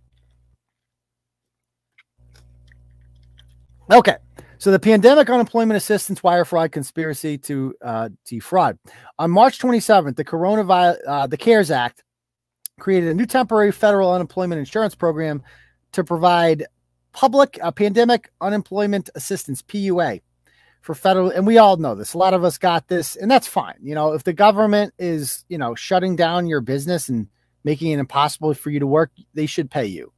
Okay. So the pandemic unemployment assistance wire fraud conspiracy to uh, defraud. On March 27th, the coronavirus, uh, the CARES Act created a new temporary federal unemployment insurance program to provide public uh, pandemic unemployment assistance PUA for federal and we all know this. A lot of us got this and that's fine. You know if the government is you know shutting down your business and making it impossible for you to work they should pay you.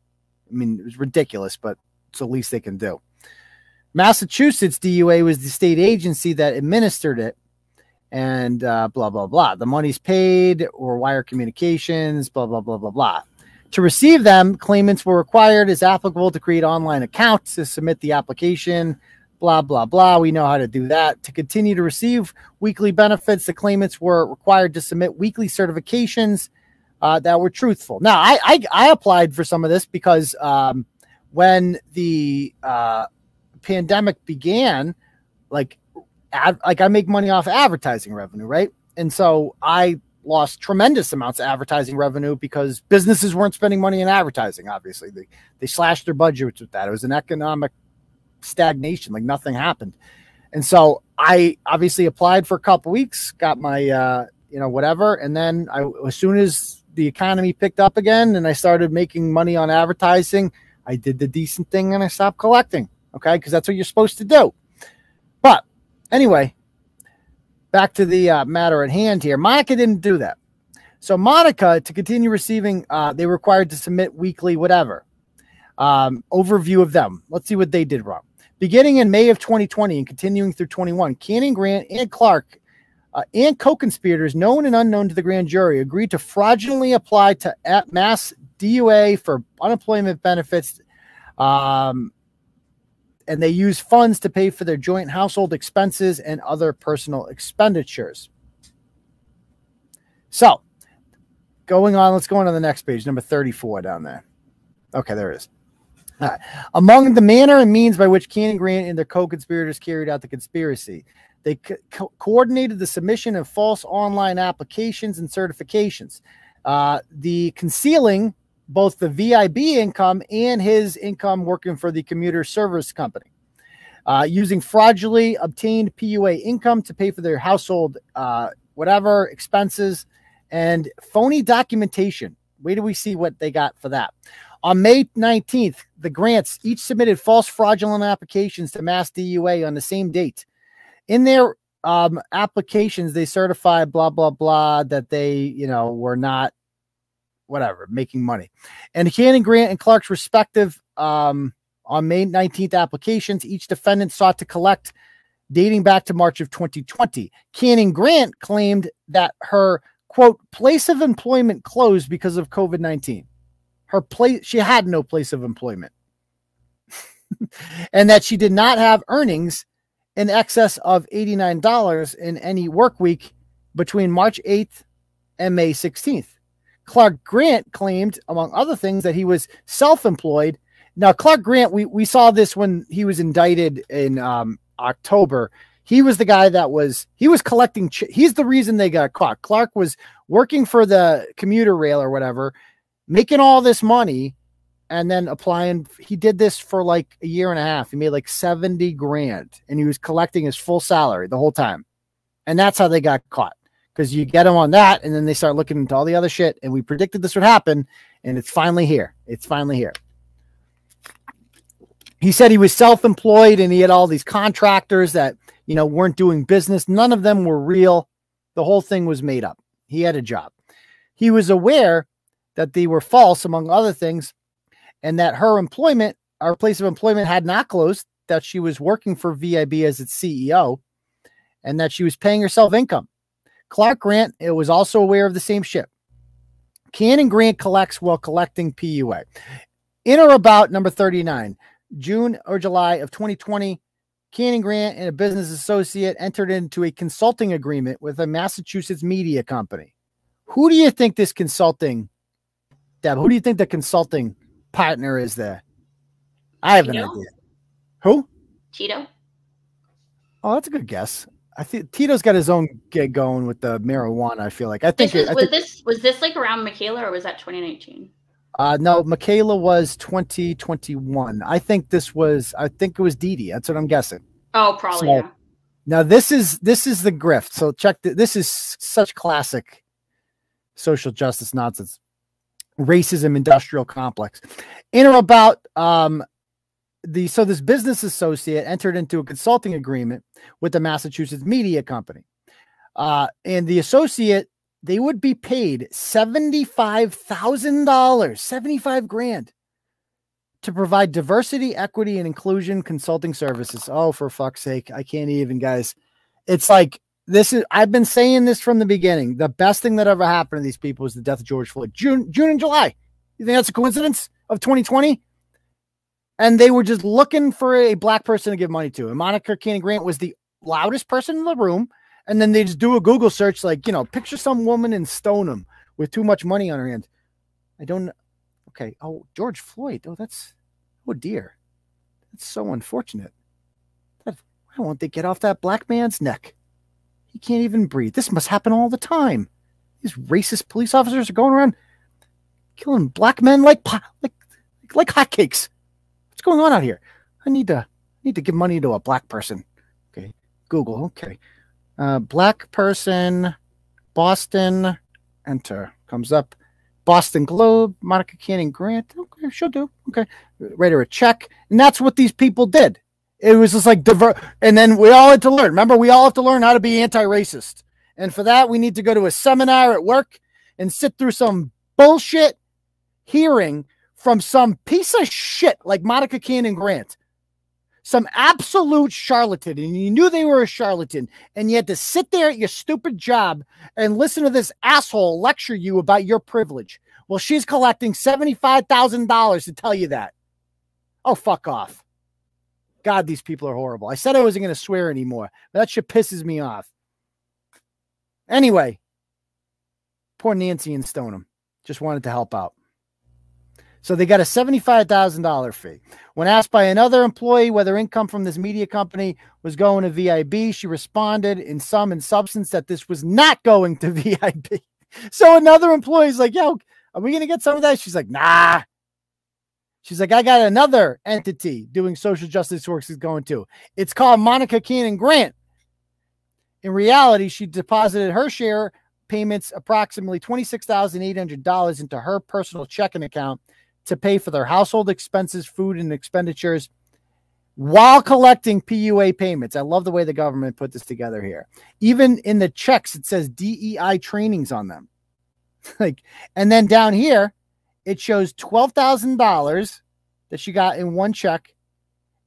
I mean it's ridiculous but it's the least they can do. Massachusetts dua was the state agency that administered it and uh, blah blah blah. The money's paid or wire communications blah blah blah blah blah. To receive them claimants were required as applicable to create online accounts to submit the application blah blah blah. We know how to do that. To continue to receive weekly benefits the claimants were required to submit weekly certifications uh, that were truthful. Now I, I i applied for some of this because um, when the uh, pandemic began like ad, like i make money off advertising revenue right? And so i lost tremendous amounts of advertising revenue because businesses weren't spending money in advertising obviously. They they slashed their budgets with that. It was an economic stagnation like nothing happened. And so i obviously applied for a couple weeks got my uh you know whatever. And then i as soon as the economy picked up again and i started making money on advertising i did the decent thing and i stopped collecting okay? Because that's what you're supposed to do. But anyway back to the uh, matter at hand here. Monica didn't do that. So monica to continue receiving uh, they required to submit weekly whatever um, overview of them. Let's see what they did wrong Beginning in May of 2020 and continuing through 21, Cannon Grant and Clark uh, and co-conspirators known and unknown to the grand jury agreed to fraudulently apply to at mass DUA for unemployment benefits um, and they used funds to pay for their joint household expenses and other personal expenditures. So, going on, let's go on to the next page, number 34 down there. Okay, there it is. Right. Among the manner and means by which Cannon Grant and their co-conspirators carried out the conspiracy, they co- co- coordinated the submission of false online applications and certifications, uh, the concealing both the VIB income and his income working for the commuter service company, uh, using fraudulently obtained PUA income to pay for their household uh, whatever expenses, and phony documentation. Wait till we see what they got for that. On May 19th, the grants each submitted false fraudulent applications to Mass DUA on the same date. In their um, applications, they certified blah blah blah that they, you know, were not whatever, making money. And Cannon Grant and Clark's respective um, on May 19th applications, each defendant sought to collect dating back to March of 2020. Cannon Grant claimed that her quote place of employment closed because of COVID 19. Her place, she had no place of employment, and that she did not have earnings in excess of $89 in any work week between March 8th and May 16th. Clark Grant claimed, among other things, that he was self employed. Now, Clark Grant, we, we saw this when he was indicted in um, October. He was the guy that was he was collecting. Ch- he's the reason they got caught. Clark was working for the commuter rail or whatever, making all this money, and then applying. He did this for like a year and a half. He made like seventy grand, and he was collecting his full salary the whole time, and that's how they got caught because you get them on that, and then they start looking into all the other shit. And we predicted this would happen, and it's finally here. It's finally here. He said he was self-employed and he had all these contractors that you know weren't doing business. None of them were real. The whole thing was made up. He had a job. He was aware that they were false, among other things, and that her employment, our place of employment, had not closed. That she was working for VIB as its CEO, and that she was paying herself income. Clark Grant it was also aware of the same shit. Cannon Grant collects while collecting PUA. In or about number 39, June or July of 2020, Cannon Grant and a business associate entered into a consulting agreement with a Massachusetts media company. Who do you think this consulting, Deb, who do you think the consulting partner is there? I have an idea. Who? Tito? Oh, that's a good guess. I think Tito's got his own gig going with the marijuana. I feel like I think, This was, I was think this was this like around Michaela or was that 2019? uh, no, Michaela was 2021. I think this was, I think it was Dee Dee. That's what I'm guessing. Oh, probably. So- yeah. Now this is this is the grift. So check th- this is such classic social justice nonsense. Racism industrial complex. In or about um the so this business associate entered into a consulting agreement with the Massachusetts media company. Uh and the associate they would be paid $75,000, 75 grand to provide diversity, equity, and inclusion consulting services. Oh, for fuck's sake. I can't even, guys. It's like this is I've been saying this from the beginning. The best thing that ever happened to these people was the death of George Floyd. June, June and July. You think that's a coincidence of 2020? And they were just looking for a black person to give money to. And Monica Cannon Grant was the loudest person in the room. And then they just do a Google search, like, you know, picture some woman in stone them with too much money on her hands. I don't okay. Oh, George Floyd. Oh, that's oh dear. That's so unfortunate. That, why won't they get off that black man's neck? He can't even breathe. This must happen all the time. These racist police officers are going around killing black men like like like hotcakes. What's going on out here? I need to need to give money to a black person. Okay, Google. Okay, uh, black person, Boston. Enter comes up. Boston Globe, Monica Cannon Grant. Okay, she'll do. Okay, write her a check, and that's what these people did. It was just like diver, and then we all had to learn. Remember, we all have to learn how to be anti-racist, and for that, we need to go to a seminar at work and sit through some bullshit hearing from some piece of shit like Monica Cannon Grant, some absolute charlatan, and you knew they were a charlatan, and you had to sit there at your stupid job and listen to this asshole lecture you about your privilege. Well, she's collecting $75,000 to tell you that. Oh, fuck off. God, these people are horrible. I said I wasn't going to swear anymore, that shit pisses me off. Anyway, poor Nancy and Stoneham just wanted to help out. So they got a $75,000 fee. When asked by another employee whether income from this media company was going to VIB, she responded in sum and substance that this was not going to VIB. So another employee's like, yo, are we going to get some of that? She's like, nah. She's like, I got another entity doing social justice work she's going to. It's called Monica Cannon Grant. In reality, she deposited her share payments approximately $26,800 into her personal checking account to pay for their household expenses, food, and expenditures while collecting PUA payments. I love the way the government put this together here. Even in the checks, it says DEI trainings on them. like, and then down here, it shows twelve thousand dollars that she got in one check,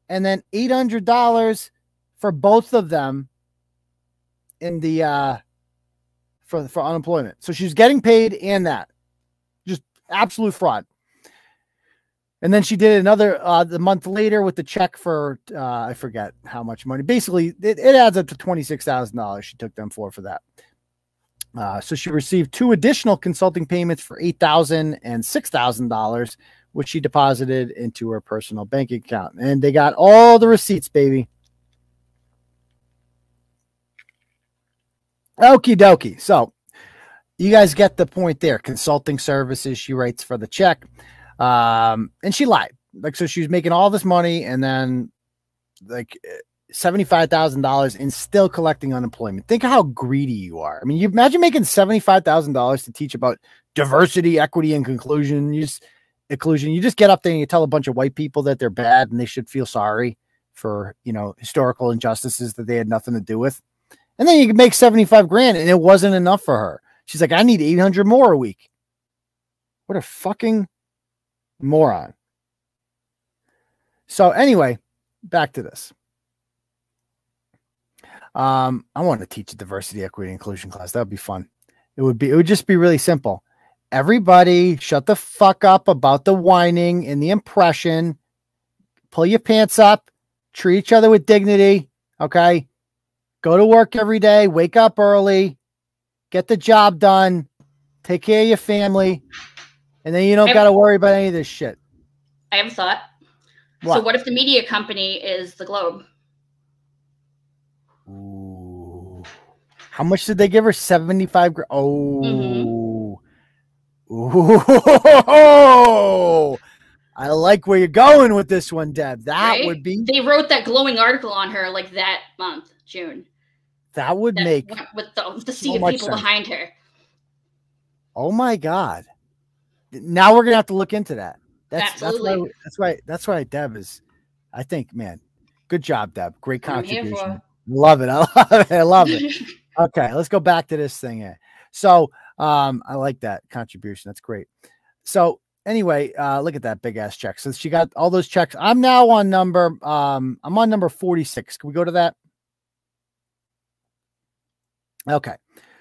and then eight hundred dollars for both of them in the uh for for unemployment. So she's getting paid and that. Just absolute fraud. And then she did another uh the month later with the check for uh I forget how much money. Basically, it, it adds up to twenty six thousand dollars she took them for for that. Uh, so she received two additional consulting payments for eight thousand and six thousand dollars, which she deposited into her personal bank account. And they got all the receipts, baby. Okie dokie. So you guys get the point there. Consulting services she writes for the check. Um, and she lied. Like, so she was making all this money and then like $75,000 and still collecting unemployment. Think how greedy you are. I mean, you imagine making $75,000 to teach about diversity, equity, and conclusion. You just, inclusion. You just get up there and you tell a bunch of white people that they're bad and they should feel sorry for, you know, historical injustices that they had nothing to do with. And then you can make 75 grand and it wasn't enough for her. She's like, I need 800 more a week. What a fucking moron. So, anyway, back to this. Um, I want to teach a diversity, equity, inclusion class. That would be fun. It would be, it would just be really simple. Everybody shut the fuck up about the whining and the impression. Pull your pants up, treat each other with dignity. Okay. Go to work every day, wake up early, get the job done, take care of your family, and then you don't got to worry about any of this shit. I have a thought. What? So What? what if the media company is the Globe? How much did they give her? 75 grand. Oh. Mm-hmm. Ooh. I like where you're going with this one, Deb. That Right? would be They wrote that glowing article on her like that month, June. that would That make with the, the sea so of people sense. behind her. oh my god. Now we're gonna have to look into that. That's Absolutely. that's why that's why that's why Deb is I think, man. Good job, Deb. Great contribution. Love it. I love it. I love it. Okay, let's go back to this thing here. So, um, I like that contribution. That's great. So, anyway, uh, look at that big ass check. So she got all those checks. I'm now on number, um, I'm on number 46. Can we go to that? Okay.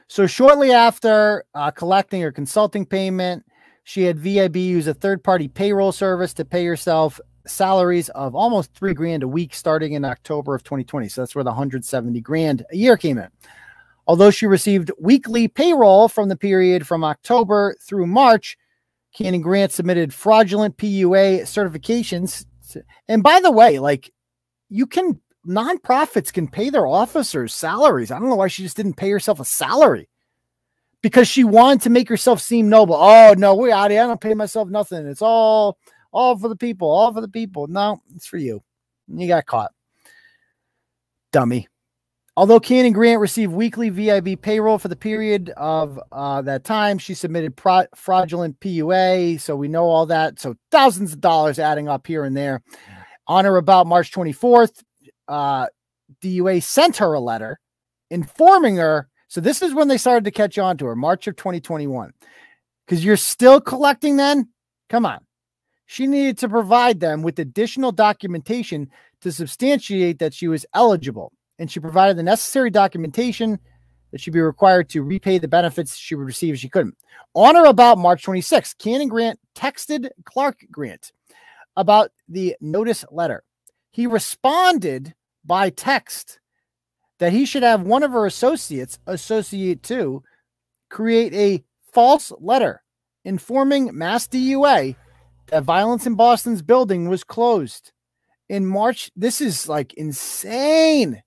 So shortly after uh, collecting her consulting payment, she had VIB use a third party payroll service to pay herself salaries of almost three grand a week starting in October of 2020. So that's where the 170 grand a year came in. Although she received weekly payroll from the period from October through March, Cannon Grant submitted fraudulent PUA certifications. And by the way, like you can nonprofits can pay their officers salaries. I don't know why she just didn't pay herself a salary because she wanted to make herself seem noble. Oh no, we're out here. I don't pay myself nothing. It's all all for the people, all for the people. No, it's for you. You got caught. Dummy. Although Cannon Grant received weekly VIB payroll for the period of uh, that time, she submitted pro- fraudulent PUA. So we know all that. So thousands of dollars adding up here and there. On or about March 24th, uh, DUA sent her a letter informing her. So this is when they started to catch on to her, March of 2021. Because you're still collecting then? Come on. She needed to provide them with additional documentation to substantiate that she was eligible. And she provided the necessary documentation that she'd be required to repay the benefits she would receive if she couldn't. On or about March 26, Cannon Grant texted Clark Grant about the notice letter. He responded by text that he should have one of her associates, associate two, create a false letter informing Mass DUA that violence in Boston's building was closed. In March, this is like insane.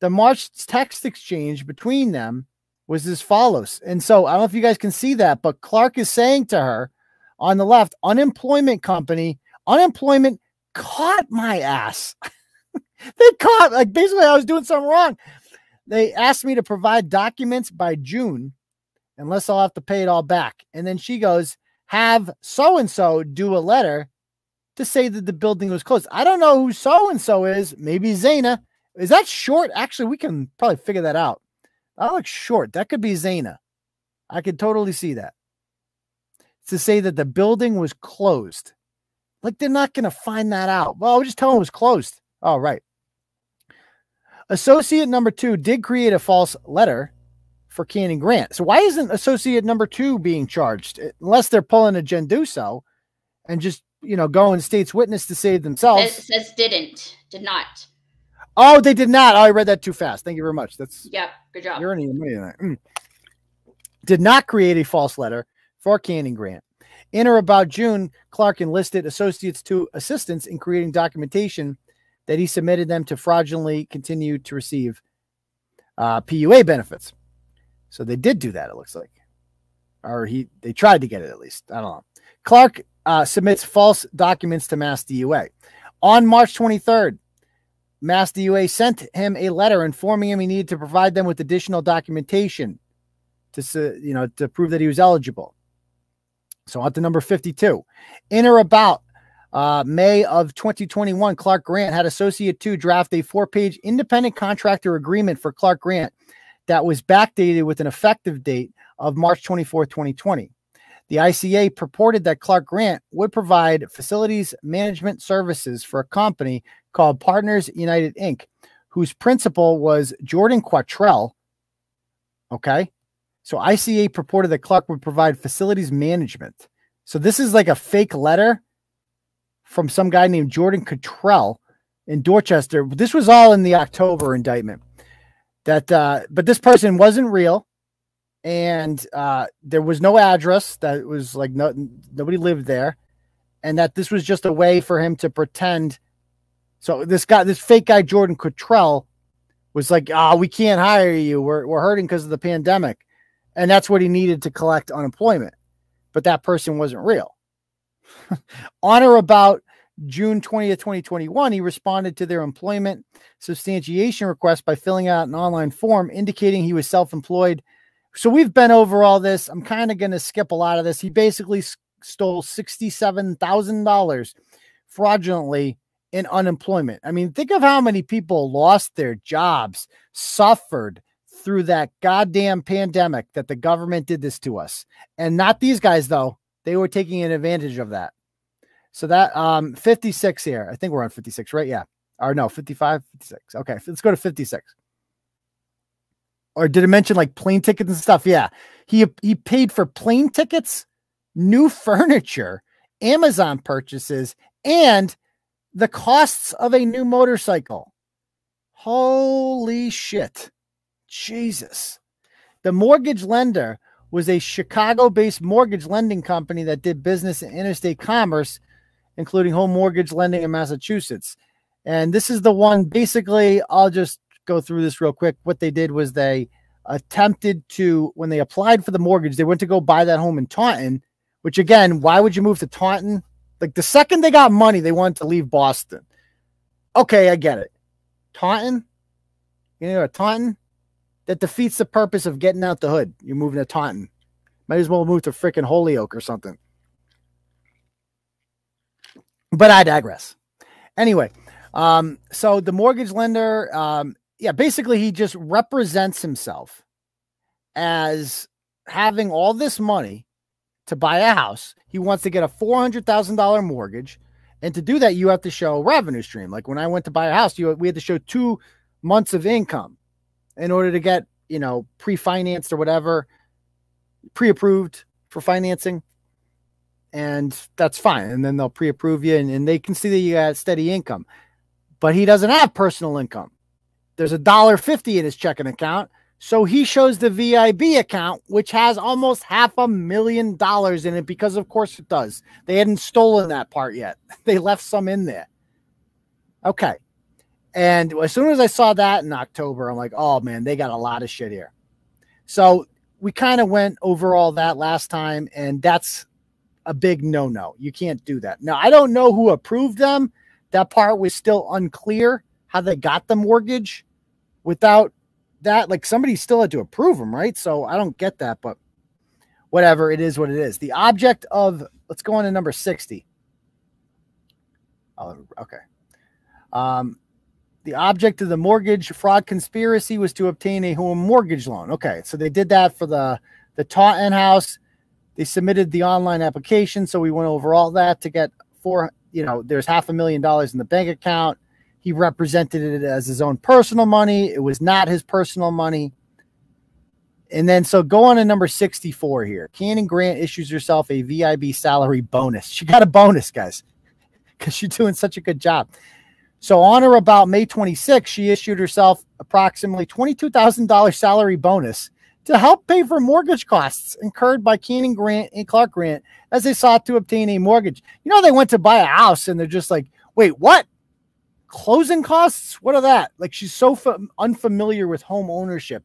The March text exchange between them was as follows. And so I don't know if you guys can see that, but Clark is saying to her on the left, unemployment company, unemployment caught my ass. they caught, like, basically, I was doing something wrong. They asked me to provide documents by June, unless I'll have to pay it all back. And then she goes, have so and so do a letter to say that the building was closed. I don't know who so and so is. Maybe Zaina. Is that short? Actually, we can probably figure that out. That looks short. That could be Zaina. I could totally see that. to say that the building was closed. Like they're not going to find that out. Well, I'll just tell them it was closed. All right. Associate number two did create a false letter for Cannon Grant. So why isn't associate number two being charged? Uh, unless they're pulling a Genduso and just you know going state's witness to save It themselves. says didn't, did not. Oh, they did not. Oh, I read that too fast. Thank you very much. That's yeah, good job. You're earning money tonight. Mm. Did not create a false letter for Cannon Grant. In or about June, Clark enlisted associates to assistants in creating documentation that he submitted them to fraudulently continue to receive uh, PUA benefits. So they did do that. It looks like, or he they tried to get it at least. I don't know. Clark uh, submits false documents to Mass DUA on March 23rd. Mass DUA sent him a letter informing him he needed to provide them with additional documentation to you know to prove that he was eligible. So on to number 52. In or about uh, May of 2021, Clark Grant had Associate 2 draft a four page independent contractor agreement for Clark Grant that was backdated with an effective date of March 24, 2020. The ICA purported that Clark Grant would provide facilities management services for a company called Partners United Inc., whose principal was Jordan Cottrell. Okay. So ICA purported that Clark would provide facilities management. So this is like a fake letter from some guy named Jordan Cottrell in Dorchester. This was all in the October indictment. That uh, but this person wasn't real, and uh, there was no address. That was like no nobody lived there, and that this was just a way for him to pretend. So this guy, this fake guy Jordan Cottrell, was like, "Ah, we can't hire you. We're we're hurting because of the pandemic," and that's what he needed to collect unemployment. But that person wasn't real. On or about June 20th, 2021, he responded to their employment substantiation request by filling out an online form indicating he was self employed. So we've been over all this. I'm kind of going to skip a lot of this. He basically s- stole $67,000 fraudulently in unemployment. I mean, think of how many people lost their jobs, suffered through that goddamn pandemic that the government did this to us. And not these guys, though. They were taking an advantage of that. So that um 56 here. I think we're on 56, right? Yeah. Or no, 55, 56. Okay, let's go to 56. Or did it mention like plane tickets and stuff? Yeah. He he paid for plane tickets, new furniture, Amazon purchases, and the costs of a new motorcycle. Holy shit. Jesus. The mortgage lender was a Chicago based mortgage lending company that did business in interstate commerce, including home mortgage lending in Massachusetts. And this is the one basically, I'll just go through this real quick. What they did was they attempted to, when they applied for the mortgage, they went to go buy that home in Taunton, which again, why would you move to Taunton? Like the second they got money, they wanted to leave Boston. Okay, I get it. Taunton? You know, Taunton? That defeats the purpose of getting out the hood. You're moving to Taunton. Might as well move to freaking Holyoke or something. But I digress. Anyway, um, so the mortgage lender, um, yeah, basically he just represents himself as having all this money to buy a house. He wants to get a four hundred thousand dollar mortgage, and to do that, you have to show revenue stream. Like when I went to buy a house, you we had to show two months of income in order to get you know pre-financed or whatever, pre-approved for financing, and that's fine. And then they'll pre-approve you, and, and they can see that you got steady income. But he doesn't have personal income. There's a dollar fifty in his checking account. So he shows the VIB account, which has almost half a million dollars in it because, of course, it does. They hadn't stolen that part yet. They left some in there. Okay. And as soon as I saw that in October, I'm like, oh man, they got a lot of shit here. So we kind of went over all that last time, and that's a big no no. You can't do that. Now, I don't know who approved them. That part was still unclear how they got the mortgage without that. Like somebody still had to approve them, right? So I don't get that, but whatever. It is what it is. The object of, let's go on to number 60. Oh, okay. Um, the object of the mortgage fraud conspiracy was to obtain a home mortgage loan. Okay, so they did that for the the Taunton house. They submitted the online application, so we went over all that to get four. You know, there's half a million dollars in the bank account. He represented it as his own personal money. It was not his personal money. And then, so go on to number 64 here. Cannon Grant issues herself a VIB salary bonus. She got a bonus, guys, because she's doing such a good job. So, on or about May 26, she issued herself approximately $22,000 salary bonus to help pay for mortgage costs incurred by Cannon Grant and Clark Grant as they sought to obtain a mortgage. You know, they went to buy a house and they're just like, wait, what? Closing costs? What are that? Like, she's so fa- unfamiliar with home ownership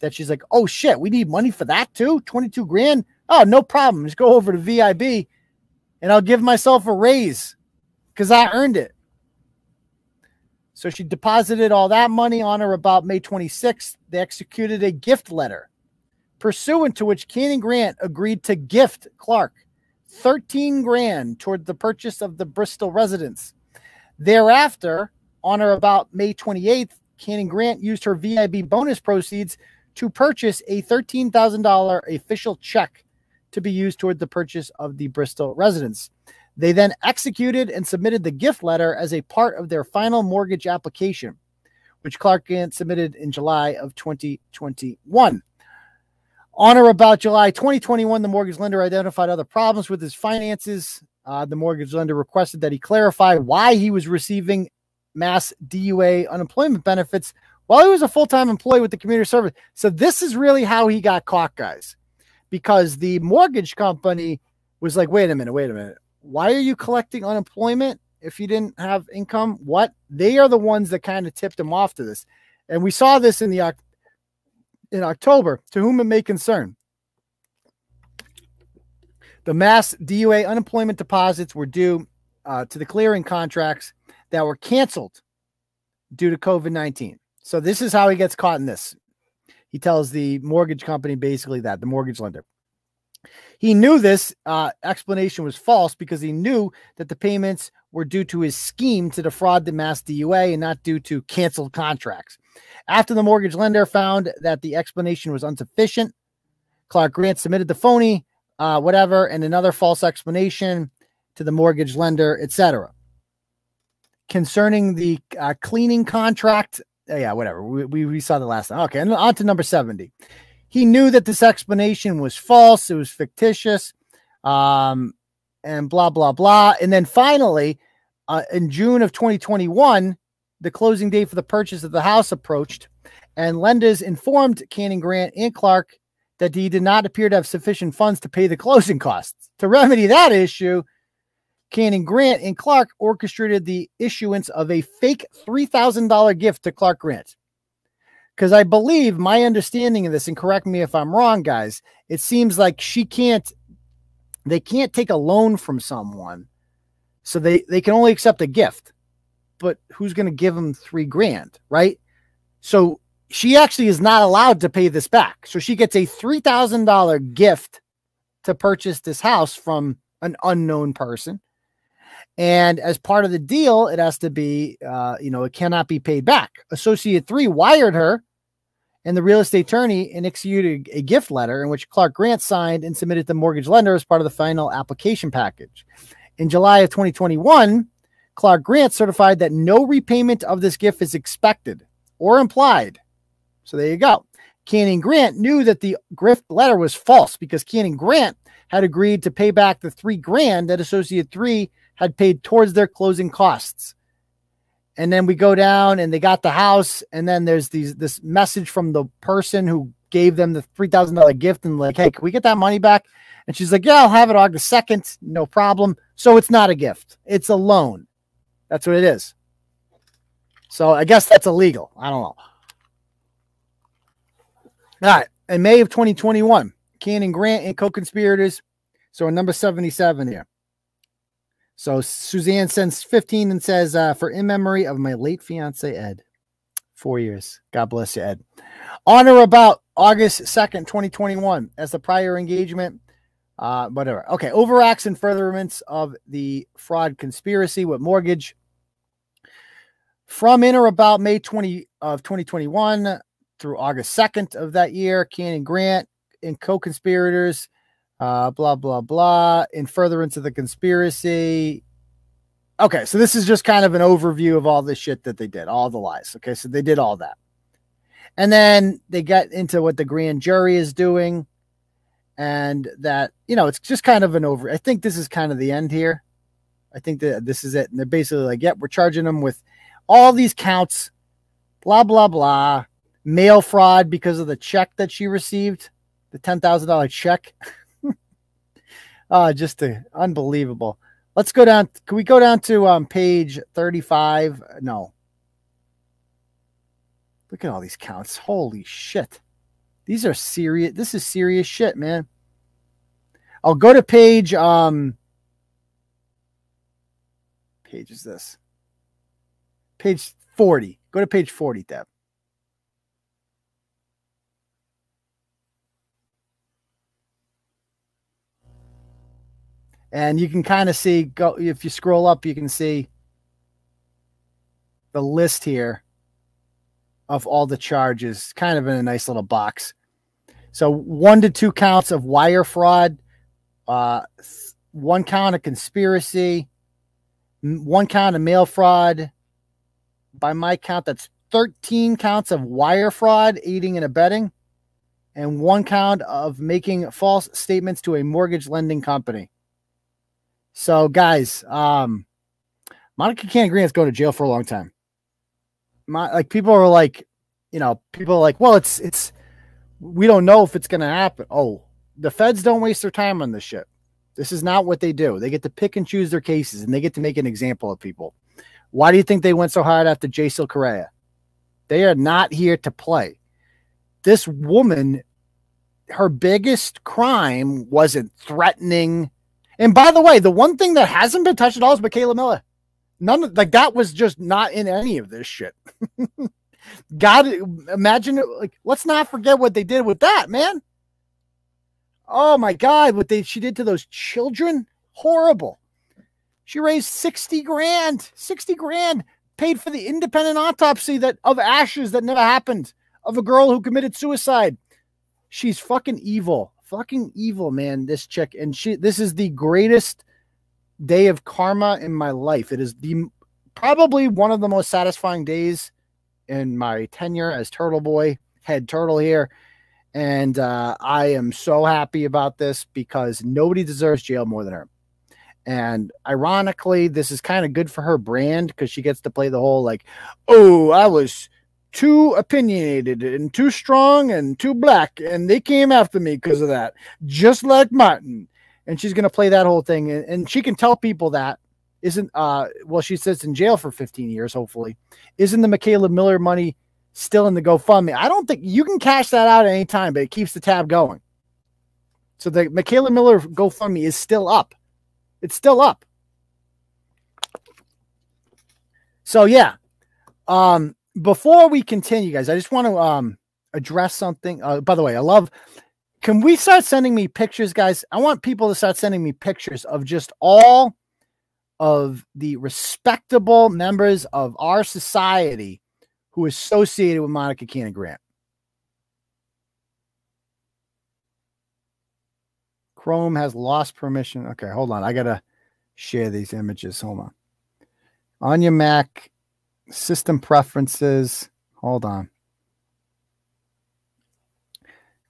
that she's like, oh shit, we need money for that too? 22 grand? Oh, no problem. Just go over to VIB and I'll give myself a raise because I earned it. So she deposited all that money on her about May 26th. They executed a gift letter pursuant to which Cannon Grant agreed to gift Clark 13 grand toward the purchase of the Bristol residence. Thereafter, on or about May 28th, Cannon Grant used her VIB bonus proceeds to purchase a $13,000 official check to be used toward the purchase of the Bristol residence. They then executed and submitted the gift letter as a part of their final mortgage application, which Clark Grant submitted in July of 2021. On or about July 2021, the mortgage lender identified other problems with his finances. Uh, the mortgage lender requested that he clarify why he was receiving mass DUA unemployment benefits while he was a full time employee with the community service. So, this is really how he got caught, guys, because the mortgage company was like, wait a minute, wait a minute. Why are you collecting unemployment if you didn't have income? What? They are the ones that kind of tipped him off to this. And we saw this in the in October, to whom it may concern. The mass DUA unemployment deposits were due uh, to the clearing contracts that were canceled due to COVID 19. So, this is how he gets caught in this. He tells the mortgage company basically that the mortgage lender. He knew this uh, explanation was false because he knew that the payments were due to his scheme to defraud the mass DUA and not due to canceled contracts. After the mortgage lender found that the explanation was insufficient, Clark Grant submitted the phony, uh, whatever, and another false explanation to the mortgage lender, etc. Concerning the uh, cleaning contract, uh, yeah, whatever. We, we, we saw the last time. Okay, and on to number 70. He knew that this explanation was false, it was fictitious, um, and blah, blah, blah. And then finally, uh, in June of 2021, the closing date for the purchase of the house approached, and lenders informed Cannon Grant and Clark that he did not appear to have sufficient funds to pay the closing costs. To remedy that issue, Cannon Grant and Clark orchestrated the issuance of a fake $3,000 gift to Clark Grant. Because I believe my understanding of this, and correct me if I'm wrong, guys, it seems like she can't, they can't take a loan from someone. So they, they can only accept a gift but who's going to give him three grand, right? So she actually is not allowed to pay this back. So she gets a $3,000 gift to purchase this house from an unknown person. And as part of the deal, it has to be, uh, you know, it cannot be paid back. Associate three wired her and the real estate attorney and executed a gift letter in which Clark Grant signed and submitted the mortgage lender as part of the final application package. In July of 2021, Clark Grant certified that no repayment of this gift is expected or implied. So there you go. Cannon Grant knew that the grift letter was false because Cannon Grant had agreed to pay back the three grand that Associate Three had paid towards their closing costs. And then we go down and they got the house, and then there's these this message from the person who gave them the three thousand dollar gift and like, hey, can we get that money back? And she's like, yeah, I'll have it August second, no problem. So it's not a gift; it's a loan. That's what it is. So I guess that's illegal. I don't know. All right. In May of 2021, Cannon Grant and co conspirators. So number 77 here. So Suzanne sends 15 and says, uh, for in memory of my late fiance, Ed. Four years. God bless you, Ed. On or about August 2nd, 2021, as the prior engagement, uh, whatever. Okay, overacts and furtherance of the fraud conspiracy with mortgage. From in or about May 20 of 2021 through August 2nd of that year, Cannon Grant and co-conspirators Uh, blah blah blah. In furtherance of the conspiracy. Okay, so this is just kind of an overview of all the shit that they did, all the lies. Okay, so they did all that. And then they got into what the grand jury is doing. And that, you know, it's just kind of an over. I think this is kind of the end here. I think that this is it. And they're basically like, yep, we're charging them with all these counts, blah, blah, blah. Mail fraud because of the check that she received, the $10,000 check. uh, just a, unbelievable. Let's go down. Can we go down to um, page 35? No, Look at all these counts. Holy shit. These are serious. This is serious shit, man. I'll go to page um page is this? Page 40. Go to page 40, Deb. And you can kind of see go if you scroll up, you can see the list here of all the charges, kind of in a nice little box. So one to two counts of wire fraud, uh, one count of conspiracy, one count of mail fraud. By my count, that's 13 counts of wire fraud, aiding and abetting, and one count of making false statements to a mortgage lending company. So, guys, um, Monica is going to jail for a long time my like people are like, you know, people are like, well, it's it's we don't know if it's gonna happen. Oh, the feds don't waste their time on this shit. This is not what they do. They get to pick and choose their cases and they get to make an example of people. Why do you think they went so hard after Jasiel Correia? They are not here to play. This woman, her biggest crime wasn't threatening. And by the way, the one thing that hasn't been touched at all is Michaela Miller. None of like that was just not in any of this shit. God, imagine it. Like, let's not forget what they did with that, man. Oh my God, what they she did to those children, horrible. She raised 60 grand, 60 grand, paid for the independent autopsy that of ashes that never happened of a girl who committed suicide. She's fucking evil. Fucking evil, man. This chick. And she this is the greatest day of karma in my life. It is the probably one of the most satisfying days in my tenure as Turtle Boy, head turtle here. And uh, I am so happy about this because nobody deserves jail more than her. And ironically, this is kind of good for her brand because she gets to play the whole like, oh, I was too opinionated and too strong and too black, and they came after me because of that, just like Martin. And she's to play that whole thing and, and she can tell people that isn't uh well she sits in jail for 15 years hopefully. Isn't the michaela miller money still in the gofundme? I don't think you can cash that out at any time but it keeps the tab going. So the michaela miller gofundme is still up. It's still up. So yeah. Um before we continue guys i just want to um address something uh, by the way i love can we start sending me pictures, guys? I want people to start sending me pictures of just all of the respectable members of our society who associated with Monica Cannon Grant. Chrome has lost permission. Okay, hold on. I got to share these images. Hold on. On your Mac, system preferences. Hold on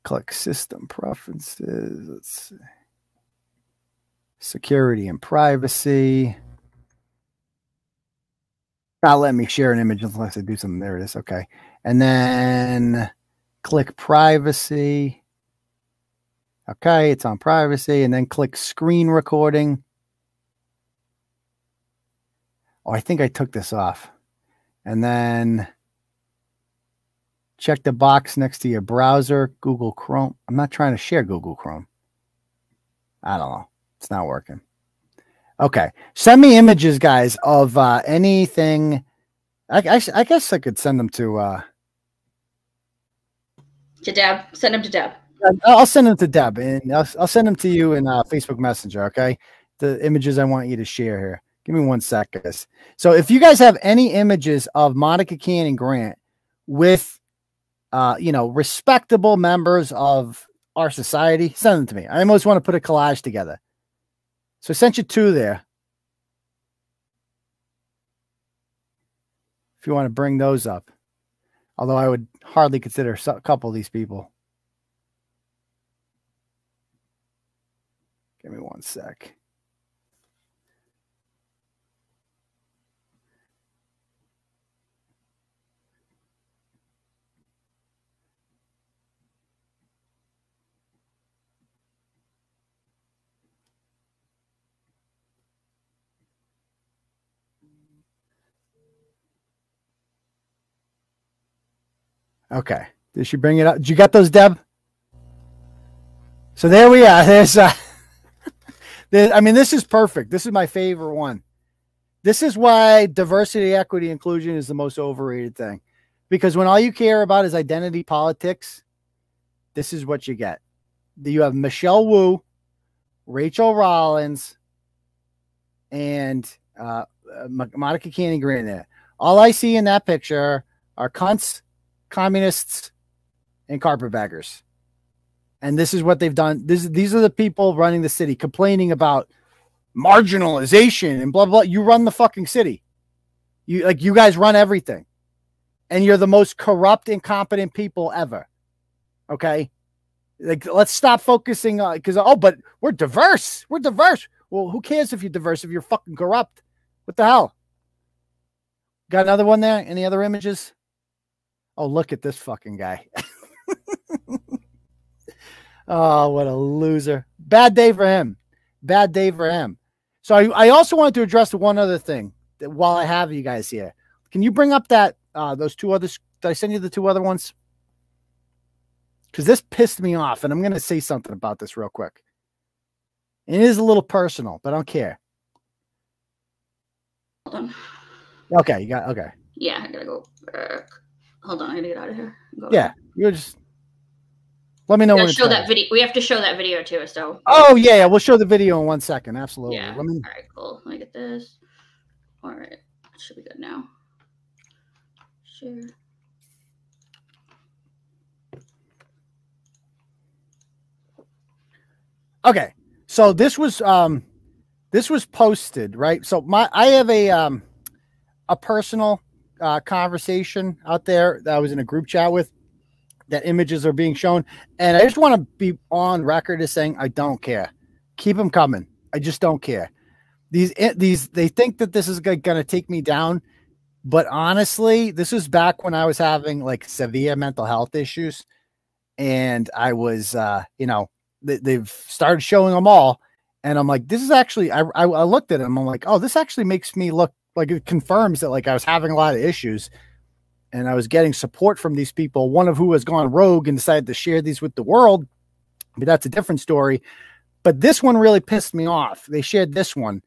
click system preferences. Let's see. Security and privacy. Not let me share an image unless I do something. There it is. Okay. And then click privacy. Okay, it's on privacy. And then click screen recording. Oh, I think I took this off. And then Check the box next to your browser, Google Chrome. I'm not trying to share Google Chrome. I don't know. It's not working. Okay. Send me images, guys, of uh, anything. I, I, I guess I could send them to. Uh, to Deb. Send them to Deb. I'll send them to Deb, and I'll, I'll send them to you in uh, Facebook Messenger. Okay, the images I want you to share here. Give me one sec, guys. So if you guys have any images of Monica Cannon Grant with uh, you know, respectable members of our society, send them to me. I almost want to put a collage together. So I sent you two there. If you want to bring those up, although I would hardly consider a couple of these people. Give me one sec. Okay. Did she bring it up? Did you get those, Deb? So there we are. There's uh there, I mean, this is perfect. This is my favorite one. This is why diversity, equity, inclusion is the most overrated thing. Because when all you care about is identity politics, this is what you get. You have Michelle Wu, Rachel Rollins, and uh, uh, Monica Cannon Green there. All I see in that picture are cunts, communists, and carpetbaggers. And this is what they've done. This, these are the people running the city complaining about marginalization and blah blah. You run the fucking city. You like you guys run everything, and you're the most corrupt, incompetent people ever. Okay, like let's stop focusing on because oh, but we're diverse. We're diverse. Well, who cares if you're diverse if you're fucking corrupt? What the hell? Got another one there? Any other images? Oh, look at this fucking guy. oh, what a loser. Bad day for him. Bad day for him. So I, I also wanted to address one other thing that while I have you guys here. Can you bring up that uh those two others? Did I send you the two other ones? Because this pissed me off, and I'm gonna say something about this real quick. It is a little personal, but I don't care. Hold on. Okay, you got okay. Yeah, I gotta go back. Hold on, I gotta get out of here. Go Yeah, you just let me know We when gotta it's show that video. We have to show that video too. So. Oh yeah, yeah, we'll show the video in one second. Absolutely. Yeah. Let me All right. Cool. Let me get this. All right. Should be good now. Share. Okay. So this was um this was posted, right? So my I have a um a personal uh conversation out there that I was in a group chat with that images are being shown and I just want to be on record as saying I don't care. Keep them coming. I just don't care. These eh, these they think that this is going to take me down, but honestly, this was back when I was having like severe mental health issues and I was uh you know they, they've started showing them all and i'm like this is actually I, I i looked at them i'm like oh this actually makes me look like it confirms that like i was having a lot of issues and i was getting support from these people one of who has gone rogue and decided to share these with the world but that's a different story but this one really pissed me off they shared this one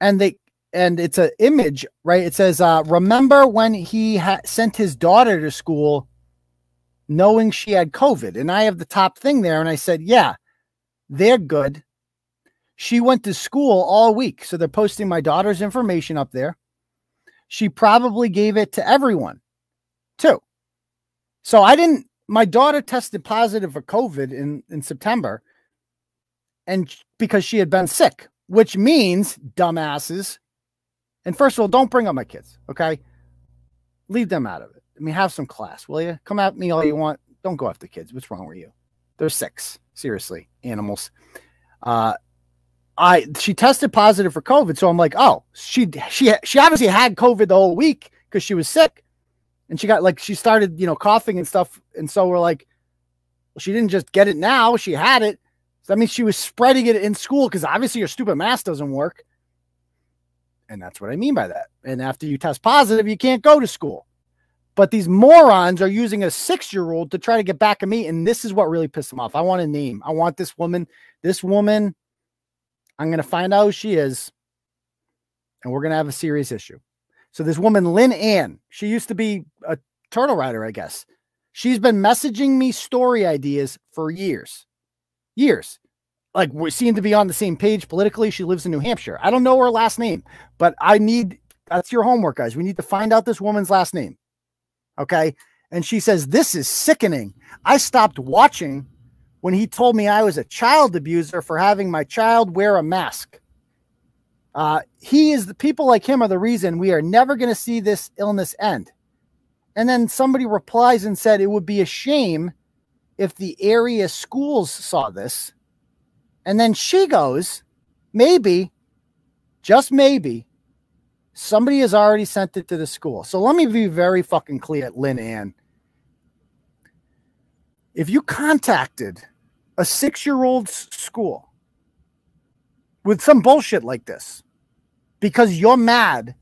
and they and it's an image right it says uh remember when he ha- sent his daughter to school knowing she had covid and i have the top thing there and i said yeah they're good. She went to school all week. So they're posting my daughter's information up there. She probably gave it to everyone too. So I didn't, my daughter tested positive for COVID in, in September and because she had been sick, which means dumbasses. And first of all, don't bring up my kids. Okay. Leave them out of it. I mean, have some class, will you? Come at me all you want. Don't go after kids. What's wrong with you? They're six. Seriously, animals. Uh, I she tested positive for COVID, so I'm like, oh, she she she obviously had COVID the whole week because she was sick, and she got like she started you know coughing and stuff, and so we're like, well, she didn't just get it now, she had it. So that means she was spreading it in school because obviously your stupid mask doesn't work, and that's what I mean by that. And after you test positive, you can't go to school. But these morons are using a six year old to try to get back at me. And this is what really pissed them off. I want a name. I want this woman. This woman, I'm going to find out who she is. And we're going to have a serious issue. So, this woman, Lynn Ann, she used to be a turtle rider, I guess. She's been messaging me story ideas for years. Years. Like we seem to be on the same page politically. She lives in New Hampshire. I don't know her last name, but I need that's your homework, guys. We need to find out this woman's last name. Okay. And she says, This is sickening. I stopped watching when he told me I was a child abuser for having my child wear a mask. Uh, he is the people like him are the reason we are never going to see this illness end. And then somebody replies and said it would be a shame if the area schools saw this. And then she goes, maybe, just maybe, somebody has already sent it to the school. So let me be very fucking clear, Lynn Ann. If you contacted a six year old's school with some bullshit like this because you're mad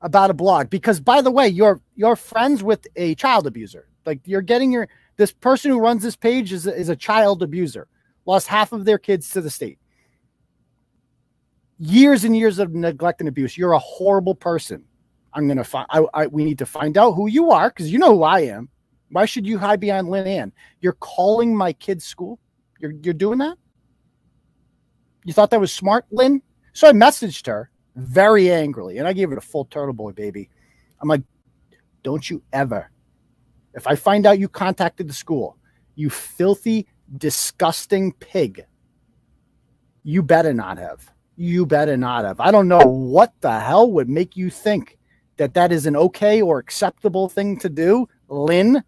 about a blog, because by the way, you're you're friends with a child abuser. Like you're getting your this person who runs this page is a, is a child abuser, lost half of their kids to the state. Years and years of neglect and abuse. You're a horrible person. I'm gonna find. I, I we need to find out who you are because you know who I am. Why should you hide behind Lynn Ann? You're calling my kid's school. You're you're doing that. You thought that was smart, Lynn? So I messaged her very angrily, and I gave it a full turtle boy, baby. I'm like, don't you ever if I find out you contacted the school, you filthy, disgusting pig, you better not have. You better not have. I don't know what the hell would make you think that that is an okay or acceptable thing to do, Lynn.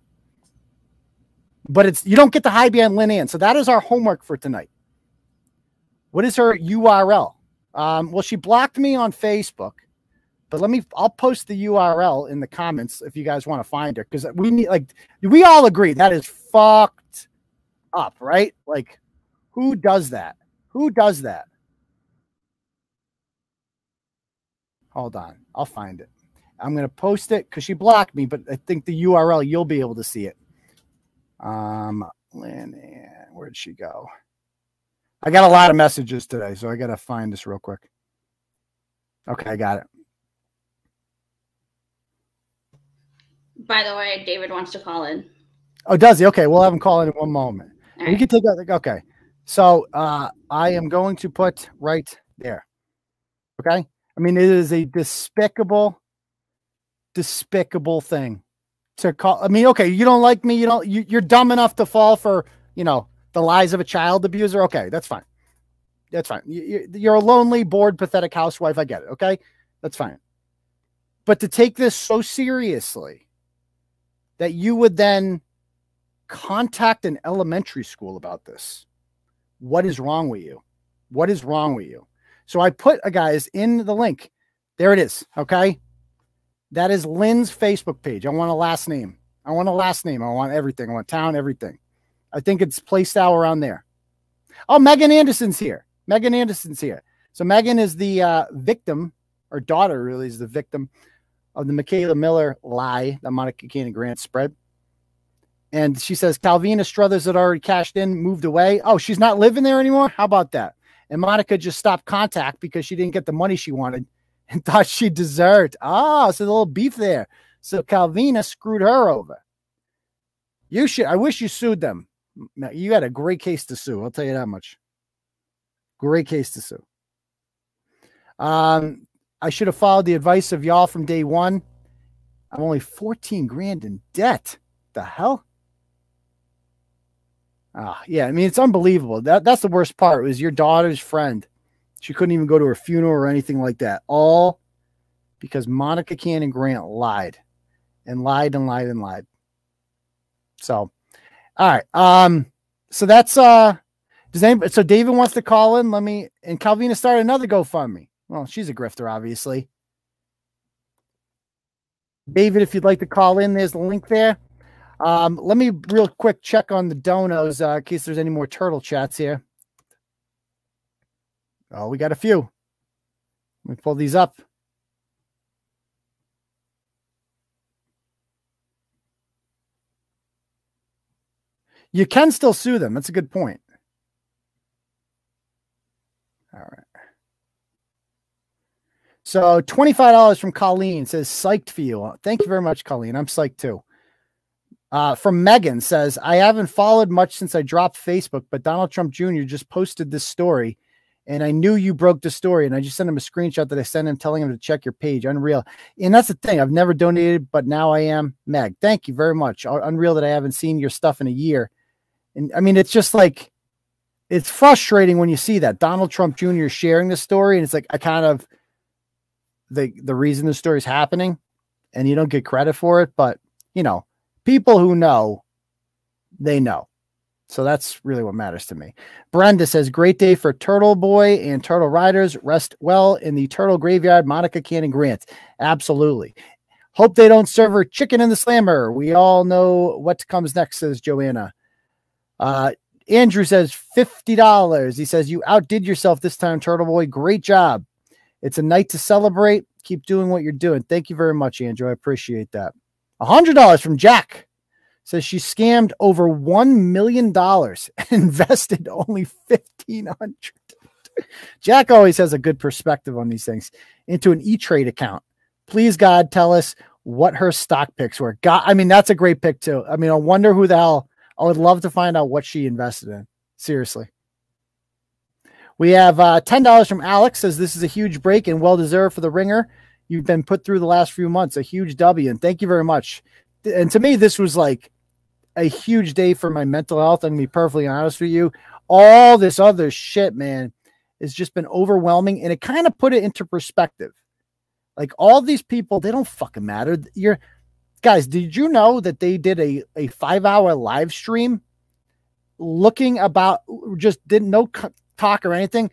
But it's you don't get to hide behind Lynn Ann. So that is our homework for tonight. What is her URL? Um, well, she blocked me on Facebook. But let me, I'll post the URL in the comments if you guys want to find her because we need, like, we all agree that is fucked up, right? Like, who does that? Who does that? Hold on, I'll find it. I'm to post it because she blocked me, but I think the URL, you'll be able to see it. Um, Lynn, where'd she go? I got a lot of messages today, so I got to find this real quick. Okay, I got it. By the way, David wants to call in. Oh, does he? Okay, we'll have him call in in one moment. All We can take that. Okay. So uh, I am going to put right there. Okay. I mean, it is a despicable, despicable thing to call. I mean, okay, you don't like me. You don't. You, you're dumb enough to fall for you know the lies of a child abuser. Okay, that's fine. That's fine. You, you- you're a lonely, bored, pathetic housewife. I get it. Okay, that's fine. But to take this so seriously that you would then contact an elementary school about this. What is wrong with you? What is wrong with you? So I put a guys in the link. There it is. Okay. That is Lynn's Facebook page. I want a last name. I want a last name. I want everything. I want town, everything. I think it's out around there. Oh, Megan Anderson's here. Megan Anderson's here. So Megan is the uh, victim, or daughter really is the victim of the Michaela Miller lie that Monica Cannon Grant spread. And she says Calvina Strothers had already cashed in, moved away. Oh, she's not living there anymore? How about that? And Monica just stopped contact because she didn't get the money she wanted and thought she deserved. Ah, so a little beef there. So Calvina screwed her over. You should, I wish you sued them. You had a great case to sue. I'll tell you that much. Great case to sue. Um, I should have followed the advice of y'all from day one. I'm only 14 grand in debt. The hell? Ah, yeah. I mean, it's unbelievable. That that's the worst part. Was your daughter's friend? She couldn't even go to her funeral or anything like that. All because Monica Cannon Grant lied and lied and lied and lied. So, all right. Um, so that's uh does anybody so David wants to call in? Let me and Calvina started another GoFundMe. Well, she's a grifter, obviously. David, if you'd like to call in, there's the link there. Um, let me real quick check on the donos uh, in case there's any more turtle chats here. Oh, we got a few. Let me pull these up. You can still sue them. That's a good point. All right. So $25 from Colleen says, psyched for you. Thank you very much, Colleen. I'm psyched too. Uh, from Megan says, I haven't followed much since I dropped Facebook, but Donald Trump Jr. just posted this story and I knew you broke the story. And I just sent him a screenshot that I sent him telling him to check your page. Unreal. And that's the thing. I've never donated, but now I am. Meg, thank you very much. Unreal that I haven't seen your stuff in a year. And I mean, it's just like it's frustrating when you see that Donald Trump Jr. sharing the story, and it's like I kind of the the reason the story is happening, and you don't get credit for it. But you know, people who know, they know. So that's really what matters to me. Brenda says, "Great day for Turtle Boy and Turtle Riders. Rest well in the Turtle Graveyard." Monica Cannon Grant, absolutely. Hope they don't serve her chicken in the slammer. We all know what comes next, says Joanna. Uh, Andrew says fifty dollars. He says you outdid yourself this time, Turtle Boy. Great job. It's a night to celebrate. Keep doing what you're doing. Thank you very much, Andrew. I appreciate that. A hundred dollars from Jack says she scammed over one million dollars and invested only fifteen hundred. Jack always has a good perspective on these things into an E Trade account. Please, God, tell us what her stock picks were. God, I mean, that's a great pick too. I mean, I wonder who the hell. I would love to find out what she invested in. Seriously. We have uh, ten dollars from Alex. Says this is a huge break and well deserved for the ringer. You've been put through the last few months. A huge W, and thank you very much. And to me, this was like a huge day for my mental health. I'm gonna be perfectly honest with you. All this other shit, man, has just been overwhelming, and it kind of put it into perspective. Like all these people, they don't fucking matter. You're guys, did you know that they did a, a five hour live stream looking about just didn't no talk or anything,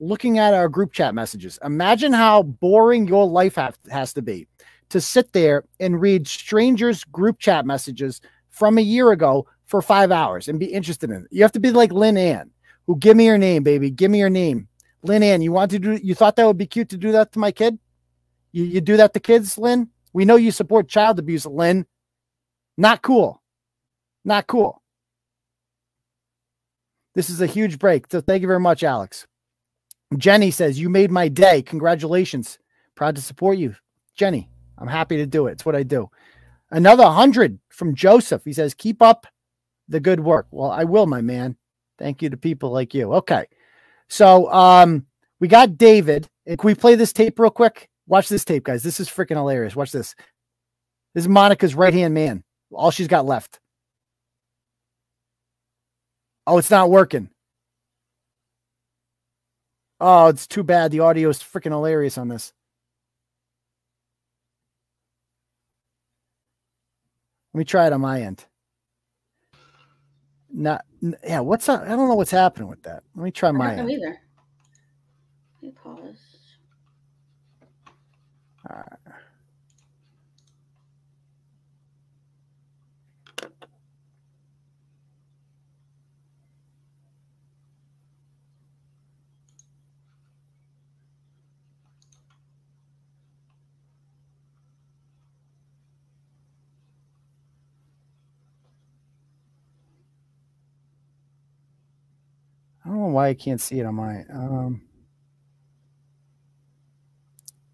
looking at our group chat messages? Imagine how boring your life have, has to be to sit there and read strangers' group chat messages from a year ago for five hours and be interested in it. You have to be like Lynn Ann, who give me your name, baby. Give me your name. Lynn Ann, you want to do you thought that would be cute to do that to my kid? You, you do that to kids, Lynn? We know you support child abuse, Lynn. Not cool. Not cool. This is a huge break. So thank you very much, Alex. Jenny says, You made my day. Congratulations. Proud to support you. Jenny, I'm happy to do it. It's what I do. Another 100 from Joseph. He says, Keep up the good work. Well, I will, my man. Thank you to people like you. Okay. So um, we got David. Can we play this tape real quick? Watch this tape, guys. This is freaking hilarious. Watch this. This is Monica's right hand man. All she's got left. Oh, it's not working. Oh, it's too bad. The audio is freaking hilarious on this. Let me try it on my end. Not, yeah. What's up? I don't know what's happening with that. Let me try I my don't know end. either. Let me pause. I don't know why I can't see it on my um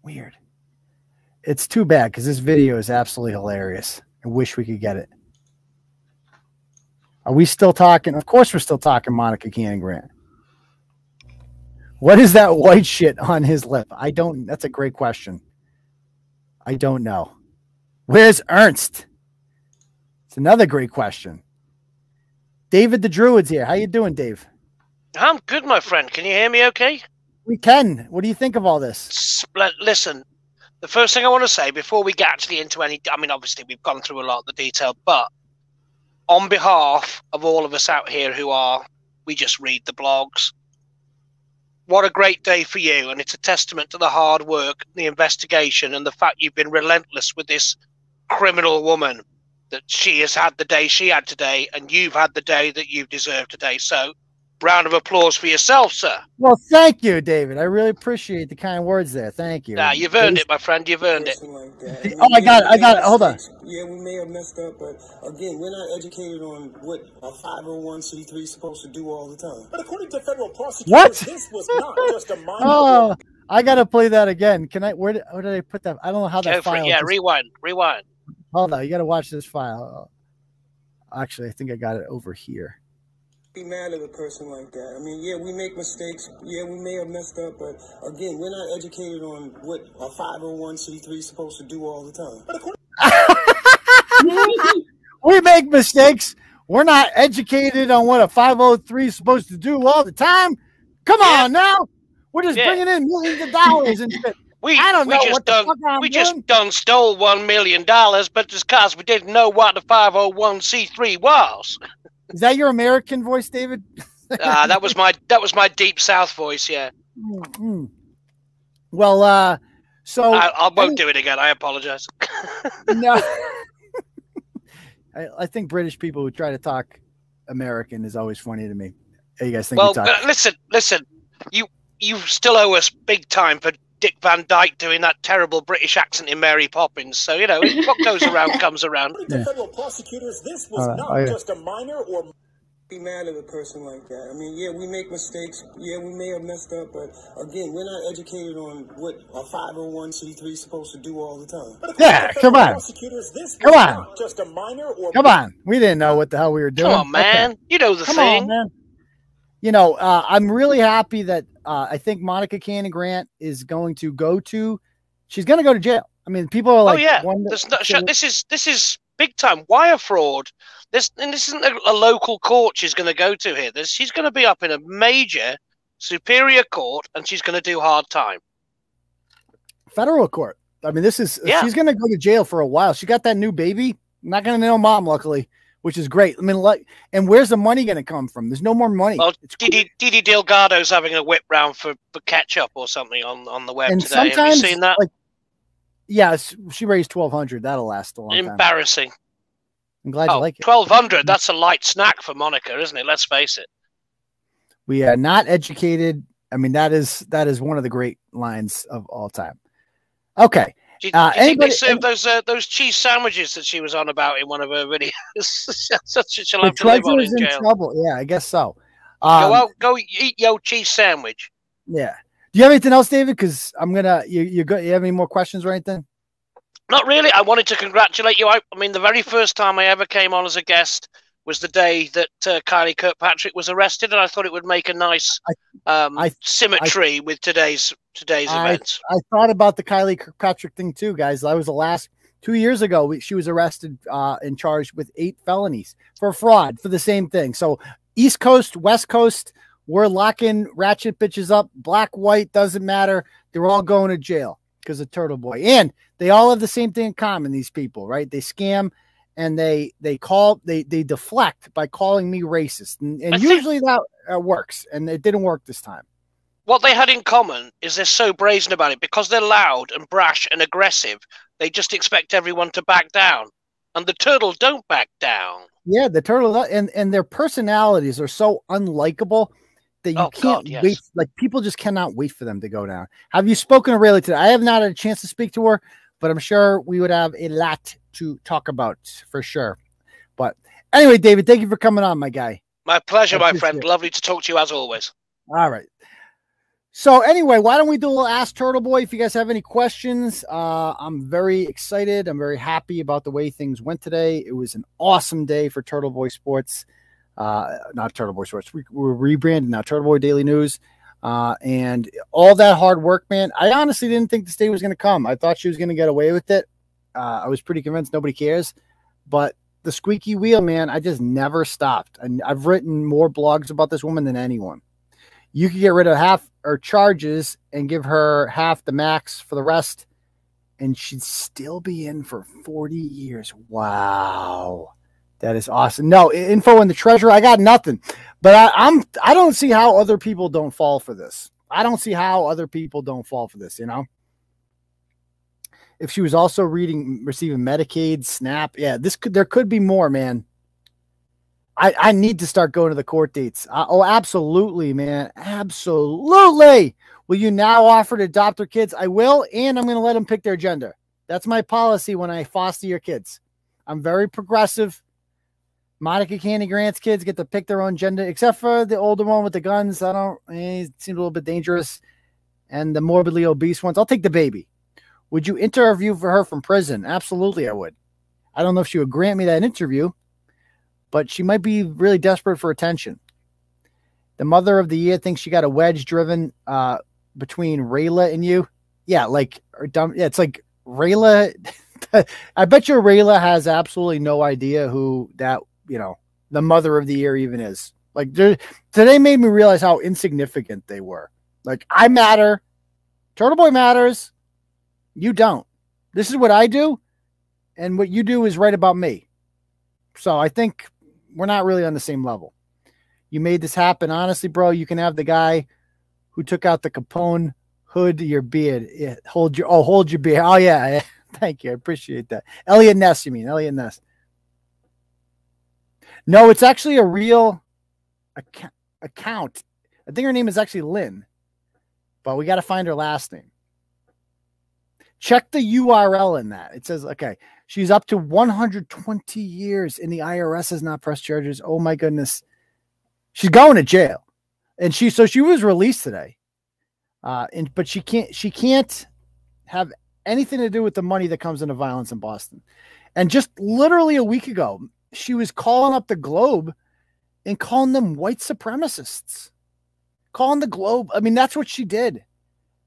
weird. It's too bad because this video is absolutely hilarious. I wish we could get it. Are we still talking? Of course we're still talking Monica Cannon Grant. What is that white shit on his lip? I don't that's a great question. I don't know. Where's Ernst? It's another great question. David the Druid's here. How you doing, Dave? I'm good, my friend. Can you hear me okay? We can. What do you think of all this? Spl- Listen, the first thing I want to say before we get actually into any, I mean, obviously we've gone through a lot of the detail, but on behalf of all of us out here who are, we just read the blogs, what a great day for you. And it's a testament to the hard work, the investigation, and the fact you've been relentless with this criminal woman that she has had the day she had today, and you've had the day that you've deserved today. So, round of applause for yourself, sir. Well, thank you, David. I really appreciate the kind words there. Thank you. Now, you've earned it, my friend. You've earned it. Like that. Oh, I got it. I got it. Hold on. Yeah, we may have messed up, but again, we're not educated on what a 501c3 is supposed to do all the time. But according to federal prosecutors, What? this was not just a minor. Oh, I gotta play that again. Can I? Where did, where did I put that? I don't know how that Go file. it. Yeah, just- rewind. Rewind. hold on, you gotta watch this file. Actually, I think I got it over here. Be mad at a person like that. I mean, yeah, we make mistakes. Yeah, we may have messed up, but again, we're not educated on what a 501c3 is supposed to do all the time. We make mistakes. we're not educated on what a 503 is supposed to do all the time. Come Yeah. on now. We're just Yeah. bringing in millions of dollars and shit. We, I don't we know just what the done, fuck I'm we doing. just done stole one million dollars, but just cause we didn't know what the five hundred one c three was. Is that your American voice, David? Ah, that was my that was my deep south voice. Yeah, Mm. Well, uh, so I, I won't do it again. I apologize. no. I, I think British people who try to talk American is always funny to me. Hey, you guys think well, we talk? uh, listen, listen. You you still owe us big time for Dick Van Dyke doing that terrible British accent in Mary Poppins. So you know what goes around comes around. According to Yeah. federal prosecutors, this was Uh, not yeah. just a minor or be mad at a person like that. I mean, yeah, we make mistakes. Yeah, we may have messed up, but again, we're not educated on what a 501c3 is supposed to do all the time. Yeah, come on. prosecutors, this Come was on. not just a minor or Come on. We didn't know what the hell we were doing. Come on, Okay. man. You know the Come thing. on, man. You know, uh, I'm really happy that uh, I think Monica Cannon Grant is going to go to. She's going to go to jail. I mean, people are like, oh yeah, no, this is this is big time wire fraud. This and this isn't a, a local court she's going to go to here. This, she's going to be up in a major superior court, and she's going to do hard time. federal court. I mean, this is Yeah. she's going to go to jail for a while. She got that new baby. Not going to know mom, luckily, which is great. I mean, like, and where's the money going to come from? There's no more money. Well, it's Didi, Didi Delgado's having a whip round for, for ketchup or something on, on the web and today. Have you seen that? like, yes, she raised twelve hundred. That'll last a long time. Embarrassing. I'm glad you Oh, like it. 1200 that's a light snack for Monica, isn't it? Let's face it. We are not educated. I mean, that is that is one of the great lines of all time. Okay, Do you, Uh, do you think they anybody- served those uh, those cheese sandwiches that she was on about in one of her videos? Such a she'll have to live on in in jail. trouble. Yeah, I guess so. go Um, out, go eat your cheese sandwich. yeah. Do you have anything else, David? Because I'm gonna. You you go. You have any more questions or anything? Not really. I wanted to congratulate you. I, I mean, the very first time I ever came on as a guest was the day that uh, Kylie Kirkpatrick was arrested, and I thought it would make a nice um, I- symmetry with today's today's I- events. I thought about the Kylie Kirkpatrick thing too, guys. That was the last two years ago. We, she was arrested uh, and charged with eight felonies for fraud for the same thing. So East Coast, West Coast, we're locking ratchet bitches up. Black, white doesn't matter. They're all going to jail because of Turtle Boy, and they all have the same thing in common. These people, right? They scam and they they call they they deflect by calling me racist, and, and usually that uh, works, and it didn't work this time. What they had in common is they're so brazen about it because they're loud and brash and aggressive. They just expect everyone to back down, and the turtle don't back down. Yeah, the turtle and and their personalities are so unlikable that you Oh, can't God, yes. wait. Like people just cannot wait for them to go down. Have you spoken to Rayla today? I have not had a chance to speak to her, but I'm sure we would have a lot to talk about for sure. But anyway, David, thank you for coming on, my guy. My pleasure, my friend. it. Lovely to talk to you as always. All right. So anyway, why don't we do a little Ask Turtle Boy? If you guys have any questions, uh, I'm very excited. I'm very happy about the way things went today. It was an awesome day for Turtle Boy Sports. Uh, not Turtle Boy Sports. We, we're rebranded now, Turtle Boy Daily News. Uh, and all that hard work, man. I honestly didn't think this day was going to come. I thought she was going to get away with it. Uh, I was pretty convinced nobody cares, but the squeaky wheel, man, I just never stopped. And I've written more blogs about this woman than anyone you could get rid of half her charges and give her half the max for the rest, and she'd still be in for 40 years. Wow. That is awesome. No info in the treasure. I got nothing, but I, I'm I don't see how other people don't fall for this. I don't see how other people don't fall for this. You know, if she was also reading, receiving Medicaid, SNAP, yeah, this could there could be more, man. I, I need to start going to the court dates. Uh, oh, absolutely, man. Absolutely. Will you now offer to adopt their kids? I will, and I'm going to let them pick their gender. That's my policy when I foster your kids. I'm very progressive. Monica Cannon Grant's kids get to pick their own gender, except for the older one with the guns. I don't, eh, he seemed a little bit dangerous. And the morbidly obese ones. I'll take the baby. Would you interview for her from prison? Absolutely, I would. I don't know if she would grant me that interview, but she might be really desperate for attention. The mother of the year thinks she got a wedge driven uh, between Rayla and you. Yeah, like dumb. Yeah, it's like Rayla. I bet you Rayla has absolutely no idea who that you know the mother of the year even is. Like today made me realize how insignificant they were. Like I matter, Turtle Boy matters, you don't. This is what I do, and what you do is right about me. So I think we're not really on the same level. You made this happen, honestly, bro. You can have the guy who took out the Capone hood your beard. Yeah, hold your oh, hold your beard. Oh yeah, thank you. I appreciate that. Eliot Ness, you mean Eliot Ness? No, it's actually a real account. account. I think her name is actually Lynn, but we got to find her last name. Check the URL in that. It says, okay, she's up to 120 years and the IRS has not pressed charges. Oh my goodness. She's going to jail. And she, so she was released today. Uh, and, but she can't, she can't have anything to do with the money that comes into violence in Boston. And just literally a week ago, she was calling up the Globe and calling them white supremacists. Calling the Globe. I mean, that's what she did.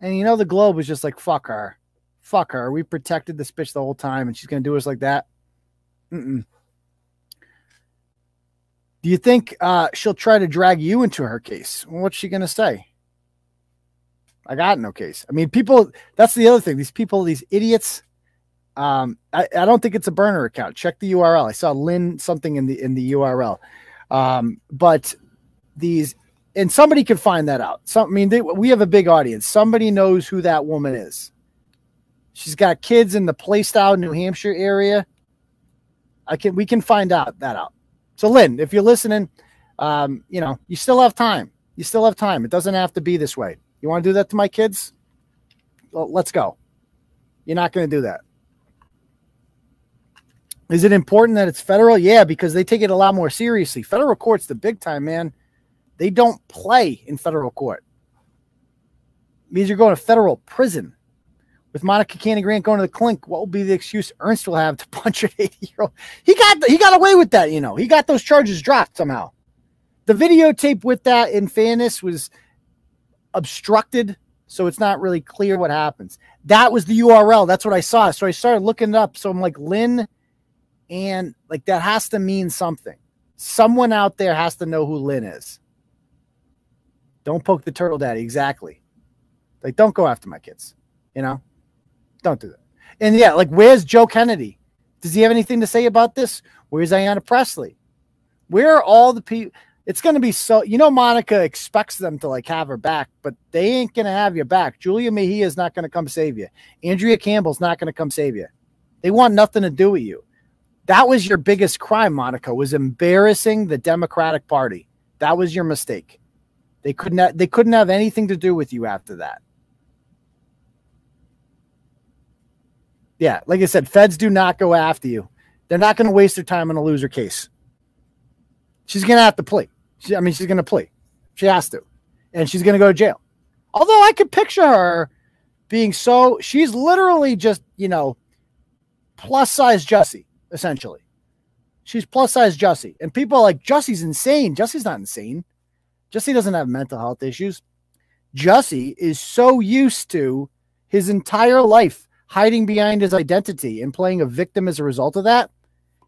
And you know, the Globe was just like, fuck her. Fuck her. We protected this bitch the whole time and she's going to do us like that. Mm-mm. Do you think uh, she'll try to drag you into her case? What's she going to say? I got no case. I mean, people, that's the other thing. These people, these idiots, um, I, I don't think it's a burner account. Check the URL. I saw Lynn something in the in the URL. Um, but these and somebody could find that out. Some, I mean, they, we have a big audience. Somebody knows who that woman is. She's got kids in the Plaistow, New Hampshire area. I can we can find out that out. So Lynn, if you're listening, um, you know, you still have time. You still have time. It doesn't have to be this way. You want to do that to my kids? Well, let's go. You're not going to do that. Is it important that it's federal? Yeah, because they take it a lot more seriously. Federal court's the big time, man. They don't play in federal court. It means you're going to federal prison. With Monica Cannon Grant going to the clink, what will be the excuse Ernst will have to punch an 80 year old? He got he got away with that, you know. He got those charges dropped somehow. The videotape with that, in fairness, was obstructed, so it's not really clear what happens. That was the URL. That's what I saw. So I started looking it up. So I'm like, Lynn, and like that has to mean something. Someone out there has to know who Lynn is. Don't poke the turtle daddy. Exactly. Like, don't go after my kids. You know, don't do that. And yeah, like, where's Joe Kennedy? Does he have anything to say about this? Where's Ayanna Pressley? Where are all the people? It's going to be so, you know, Monica expects them to like have her back, but they ain't going to have your back. Julia Mejia is not going to come save you. Andrea Campbell's not going to come save you. They want nothing to do with you. That was your biggest crime, Monica, was embarrassing the Democratic Party. That was your mistake. They couldn't have, they couldn't have anything to do with you after that. Yeah, like I said, feds do not go after you. They're not going to waste their time on a loser case. She's going to have to plea. She, I mean, she's going to plea. She has to. And she's going to go to jail. Although I could picture her being so, she's literally just, you know, plus size Jussie, essentially. She's plus size Jussie. And people are like, Jussie's insane. Jussie's not insane. Jussie doesn't have mental health issues. Jussie is so used to his entire life hiding behind his identity and playing a victim as a result of that.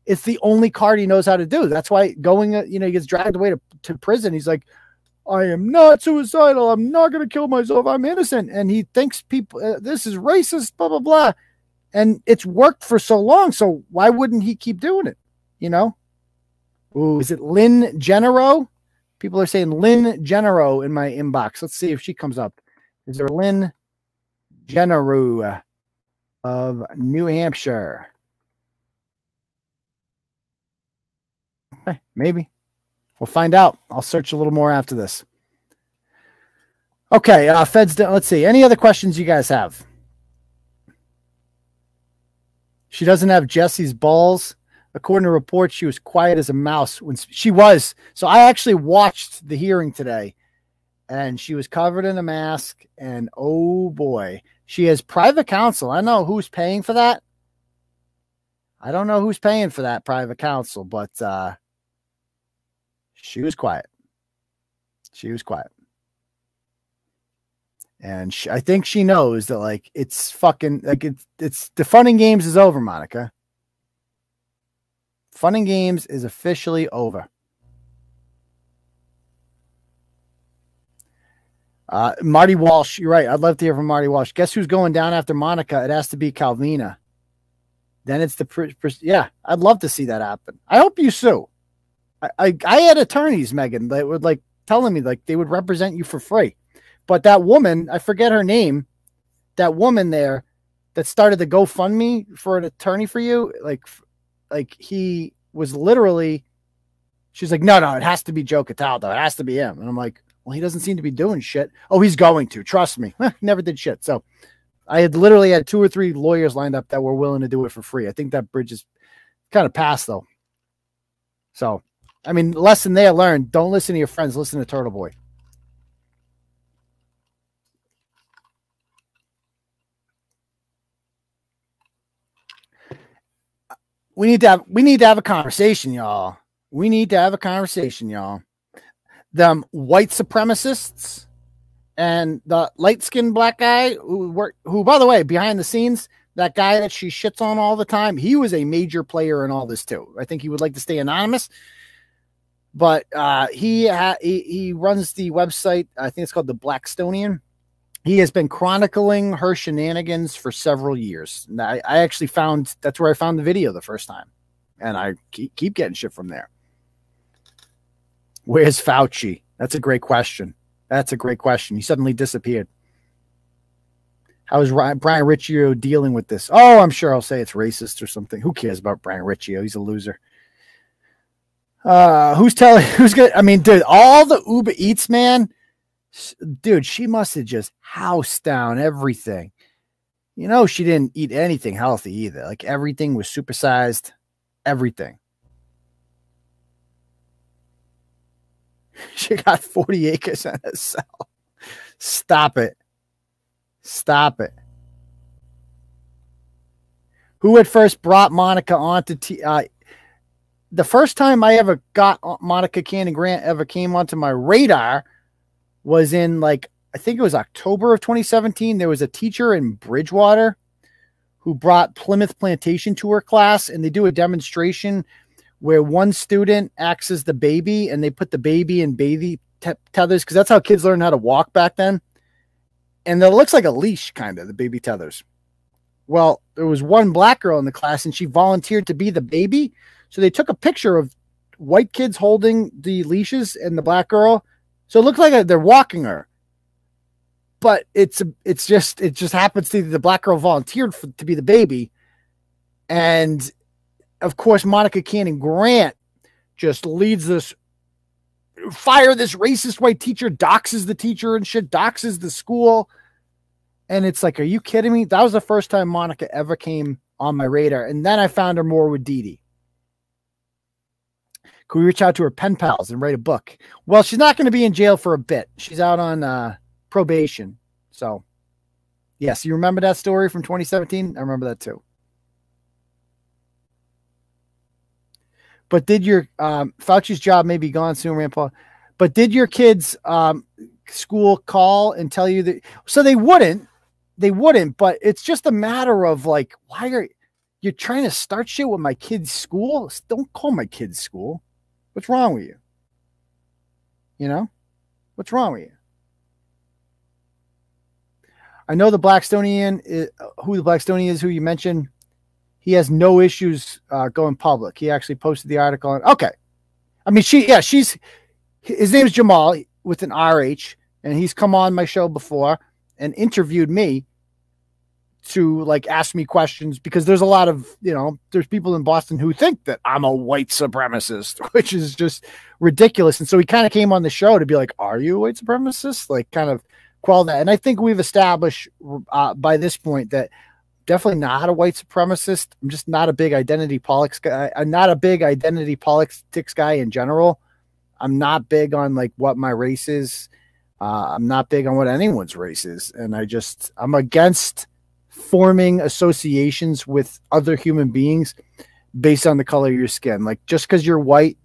It's the only card he knows how to do. That's why going, uh, you know, he gets dragged away to, to prison. He's like, I am not suicidal. I'm not going to kill myself. I'm innocent. And he thinks people, uh, this is racist, blah, blah, blah. And it's worked for so long. So why wouldn't he keep doing it? You know? Ooh, is it Lynn Genero? People are saying Lynn Genero in my inbox. Let's see if she comes up. Is there Lynn Genero of New Hampshire? Okay, maybe. We'll find out. I'll search a little more after this. Okay, uh, Feds. Let's see. Any other questions you guys have? She doesn't have Jussie's balls. According to reports, she was quiet as a mouse when she was. So I actually watched the hearing today, and she was covered in a mask. And oh boy, she has private counsel. I know who's paying for that. I don't know who's paying for that private counsel, but uh, she was quiet. She was quiet. And she, I think she knows that like it's fucking like it's it's the fun and games is over, Monica. Fun and games is officially over. Uh, Marty Walsh, you're right. I'd love to hear from Marty Walsh. Guess who's going down after Monica? It has to be Calvina. Then it's the pr- yeah. I'd love to see that happen. I hope you sue. I, I I had attorneys, Megan, that would like telling me like they would represent you for free, but that woman, I forget her name, that woman there that started the GoFundMe for an attorney for you, like like he was literally. She's like, no, no, it has to be Joe Cataldo. It has to be him. And I'm like, well, he doesn't seem to be doing shit. Oh, he's going to. Trust me. Never did shit. So I had literally had two or three lawyers lined up that were willing to do it for free. I think that bridge is kind of past though. So, I mean, lesson there learned: don't listen to your friends. Listen to Turtle Boy. We need to have we need to have a conversation, y'all. We need to have a conversation, y'all. Them white supremacists and the light skinned black guy who work who by the way behind the scenes that guy that she shits on all the time he was a major player in all this too. I think he would like to stay anonymous. But uh he ha- he, he runs the website i think it's called the blackstonian. He has been chronicling her shenanigans for several years. I, I actually found that's where i found the video the first time. And i keep, keep getting shit from there where's fauci that's a great question that's a great question. He suddenly disappeared. How is Ryan, Brian Riccio dealing with this? Oh, I'm sure I'll say it's racist or something. Who cares about Brian Riccio? He's a loser. Uh, who's telling? Who's good? I mean, dude, all the Uber Eats, man, dude, she must have just housed down everything. You know, she didn't eat anything healthy either. Like everything was supersized, everything. She got 40 acres in a cell. Stop it. Stop it. Who had first brought Monica onto T? Uh, the first time I ever got Monica Cannon Grant ever came onto my radar was in like I think it was October of 2017. There was a teacher in Bridgewater who brought Plymouth Plantation to her class, and they do a demonstration where one student acts as the baby and they put the baby in baby te- tethers because that's how kids learn how to walk back then. And it looks like a leash, kind of the baby tethers. Well, there was one black girl in the class and she volunteered to be the baby. So they took a picture of white kids holding the leashes and the black girl. So it looked like they're walking her. But it's it's just it just happens to be the black girl volunteered for, to be the baby, and of course, Monica Cannon Grant just leads this fire this racist white teacher, doxes the teacher and shit, doxes the school. And it's like, are you kidding me? That was the first time Monica ever came on my radar. And then I found her more with Dee Dee. Could we reach out to her pen pals and write a book? Well, she's not going to be in jail for a bit. She's out on uh, probation. So, yes, you remember that story from 2017? I remember that too. But did your um, Fauci's job may be gone soon, Rand Paul? But did your kids' um, school call and tell you that? So they wouldn't. They wouldn't. But it's just a matter of like, why are you trying to start shit with my kid's school? Don't call my kid's school. What's wrong with you? You know, what's wrong with you? I know the Blackstonian, is, who the Blackstonian is, who you mentioned he has no issues uh, going public. He actually posted the article. And, okay, I mean, she, yeah, she's his name is Jamal with an RH, and he's come on my show before and interviewed me to like ask me questions because there's a lot of you know there's people in Boston who think that I'm a white supremacist, which is just ridiculous. And so he kind of came on the show to be like, "Are you a white supremacist?" Like, kind of quell that. And I think we've established uh, by this point that definitely not a white supremacist. I'm just not a big identity politics guy. I'm not a big identity politics guy in general. I'm not big on like what my race is. Uh, I'm not big on what anyone's race is, and I just I'm against forming associations with other human beings based on the color of your skin. Like just because you're white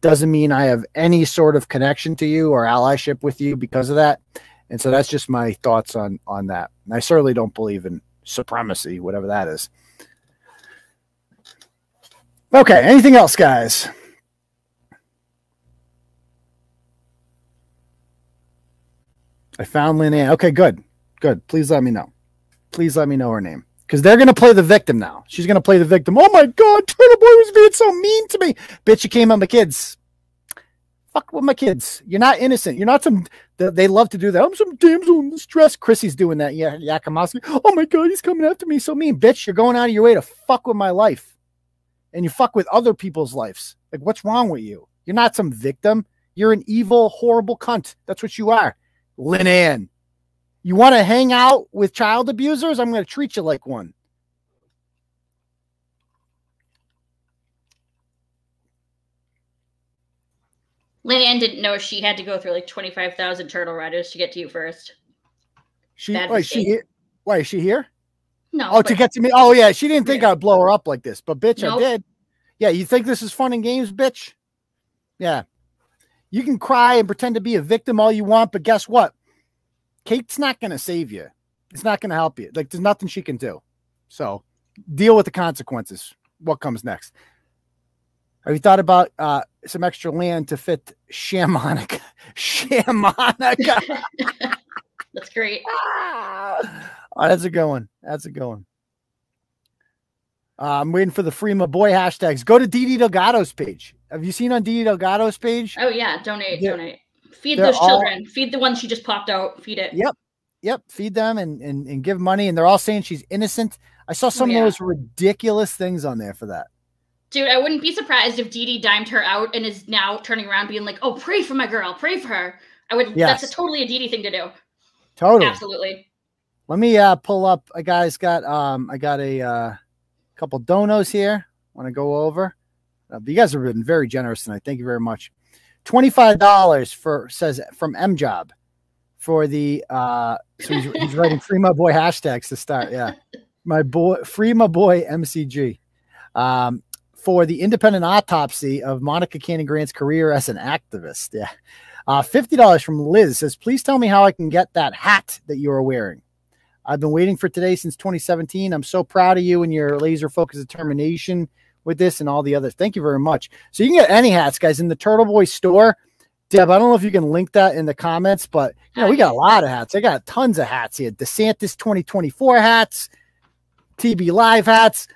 doesn't mean I have any sort of connection to you or allyship with you because of that. And so that's just my thoughts on on that. And I certainly don't believe in supremacy, whatever that is. Okay, anything else, guys? I found Lynn Ann. Okay, good. Good. Please let me know. Please let me know her name. Because they're gonna play the victim now. She's gonna play the victim. Oh my god, Turtle Boy was being so mean to me. Bitch, you came on my kids. Fuck with my kids. You're not innocent. You're not some they, love to do that. I'm some damsel in distress. Chrissy's doing that. Yeah, Yakamowski. Oh my god, he's coming after me so mean. Bitch, you're going out of your way to fuck with my life. And you fuck with other people's lives. Like, what's wrong with you? You're not some victim. You're an evil, horrible cunt. That's what you are. Lynn Ann. You want to hang out with child abusers? I'm going to treat you like one. Lynn Ann didn't know she had to go through like 25,000 turtle riders to get to you first. She, Bad wait, she? Why is she here? No. Oh, to get to me. Oh, yeah. She didn't think Yeah. I'd blow her up like this, but bitch, I did. Yeah, you think this is fun and games, bitch? Yeah. You can cry and pretend to be a victim all you want, but guess what? Kate's not going to save you. It's not going to help you. Like, there's nothing she can do. So deal with the consequences. What comes next? Have you thought about uh, some extra land to fit Shamonica? Shamonica. That's great. oh, that's a good one. That's a good one. Uh, I'm waiting for the Freema boy hashtags. Go to Didi Delgado's page. Have you seen on Didi Delgado's page? Oh yeah, donate, They're- donate. Feed those all- children. Feed the one she just popped out. Feed it. Yep. Yep. Feed them and, and, and give money. And they're all saying she's innocent. I saw some yeah. of those ridiculous things on there for that. Dude, I wouldn't be surprised if Dee Dee dimed her out and is now turning around being like, "Oh, pray for my girl, pray for her." I would. Yes. That's a totally a Dee Dee thing to do. Totally. Absolutely. Let me uh pull up. I guys got um I got a uh couple donos here. Want to go over? Uh, you guys have been very generous tonight. Thank you very much. Twenty five dollars for says from M Job for the uh so he's, he's writing free my boy hashtags to start. Yeah, my boy free my boy MCG. Um, for the independent autopsy of Monica Cannon Grant's career as an activist. Yeah. Uh, $50 from Liz says, please tell me how I can get that hat that you are wearing. I've been waiting for today since 2017. I'm so proud of you and your laser focused determination with this and all the others. Thank you very much. So you can get any hats, guys, in the Turtle Boy store. Deb, I don't know if you can link that in the comments, but you know, we got a lot of hats. I got tons of hats here. DeSantis 2024 hats, TB Live hats,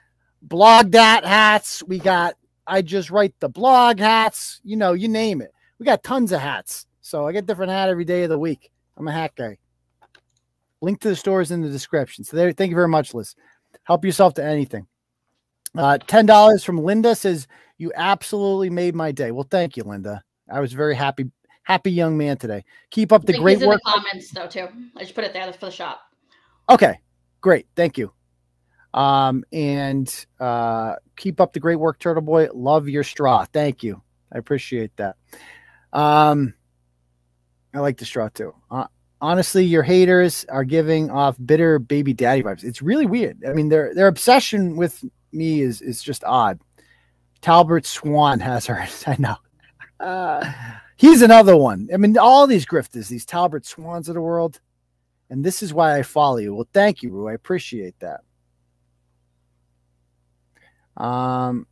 Blog Dat hats. We got I just write the blog hats, you know, you name it. We got tons of hats. So I get different hat every day of the week. I'm a hat guy. Link to the stores in the description. So there, thank you very much, Liz. Help yourself to anything. Uh, ten dollars from Linda says you absolutely made my day. Well, thank you, Linda. I was very happy, happy young man today. Keep up the great is in work. the comments though too. I just put it there for the shop. Okay, great. Thank you. Um, and uh, keep up the great work, Turtle Boy. Love your straw. Thank you. I appreciate that. Um, I like the straw too. Uh, honestly, your haters are giving off bitter baby daddy vibes. It's really weird. I mean, their their obsession with me is is just odd. Talbert Swan has her. I know. Uh, he's another one. I mean, all these grifters, these Talbert Swans of the world. And this is why I follow you. Well, thank you, Rue. I appreciate that. Um,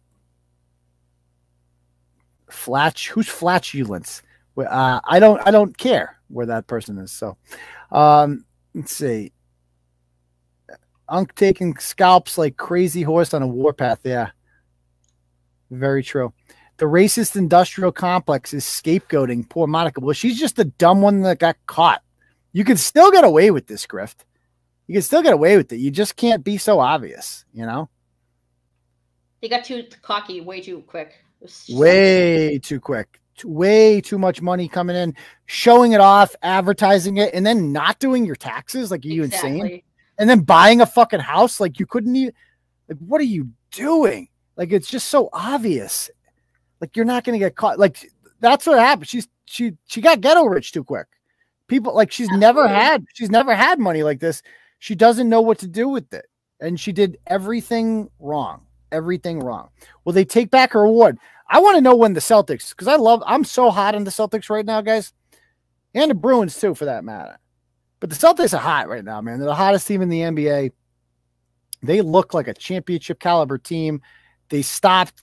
Flatch, who's flatulence? Uh, I don't, I don't care where that person is. So, um, let's see. Unk taking scalps like crazy horse on a warpath. Yeah, very true. The racist industrial complex is scapegoating poor Monica. Well, she's just the dumb one that got caught. You can still get away with this grift. You can still get away with it. You just can't be so obvious, you know? They got too cocky way too quick. Way too quick. Way too much money coming in, showing it off, advertising it, and then not doing your taxes. Like, are you insane? And then buying a fucking house? Like you couldn't even like what are you doing? Like it's just so obvious. Like you're not going to get caught like that's what happened. She's she she got ghetto rich too quick. People like she's never had she's never had money like this. She doesn't know what to do with it. And she did everything wrong everything wrong will they take back her award i want to know when the celtics because i love i'm so hot on the celtics right now guys and the bruins too for that matter but the Celtics are hot right now, man. They're the hottest team in the NBA. They look like a championship caliber team. They stopped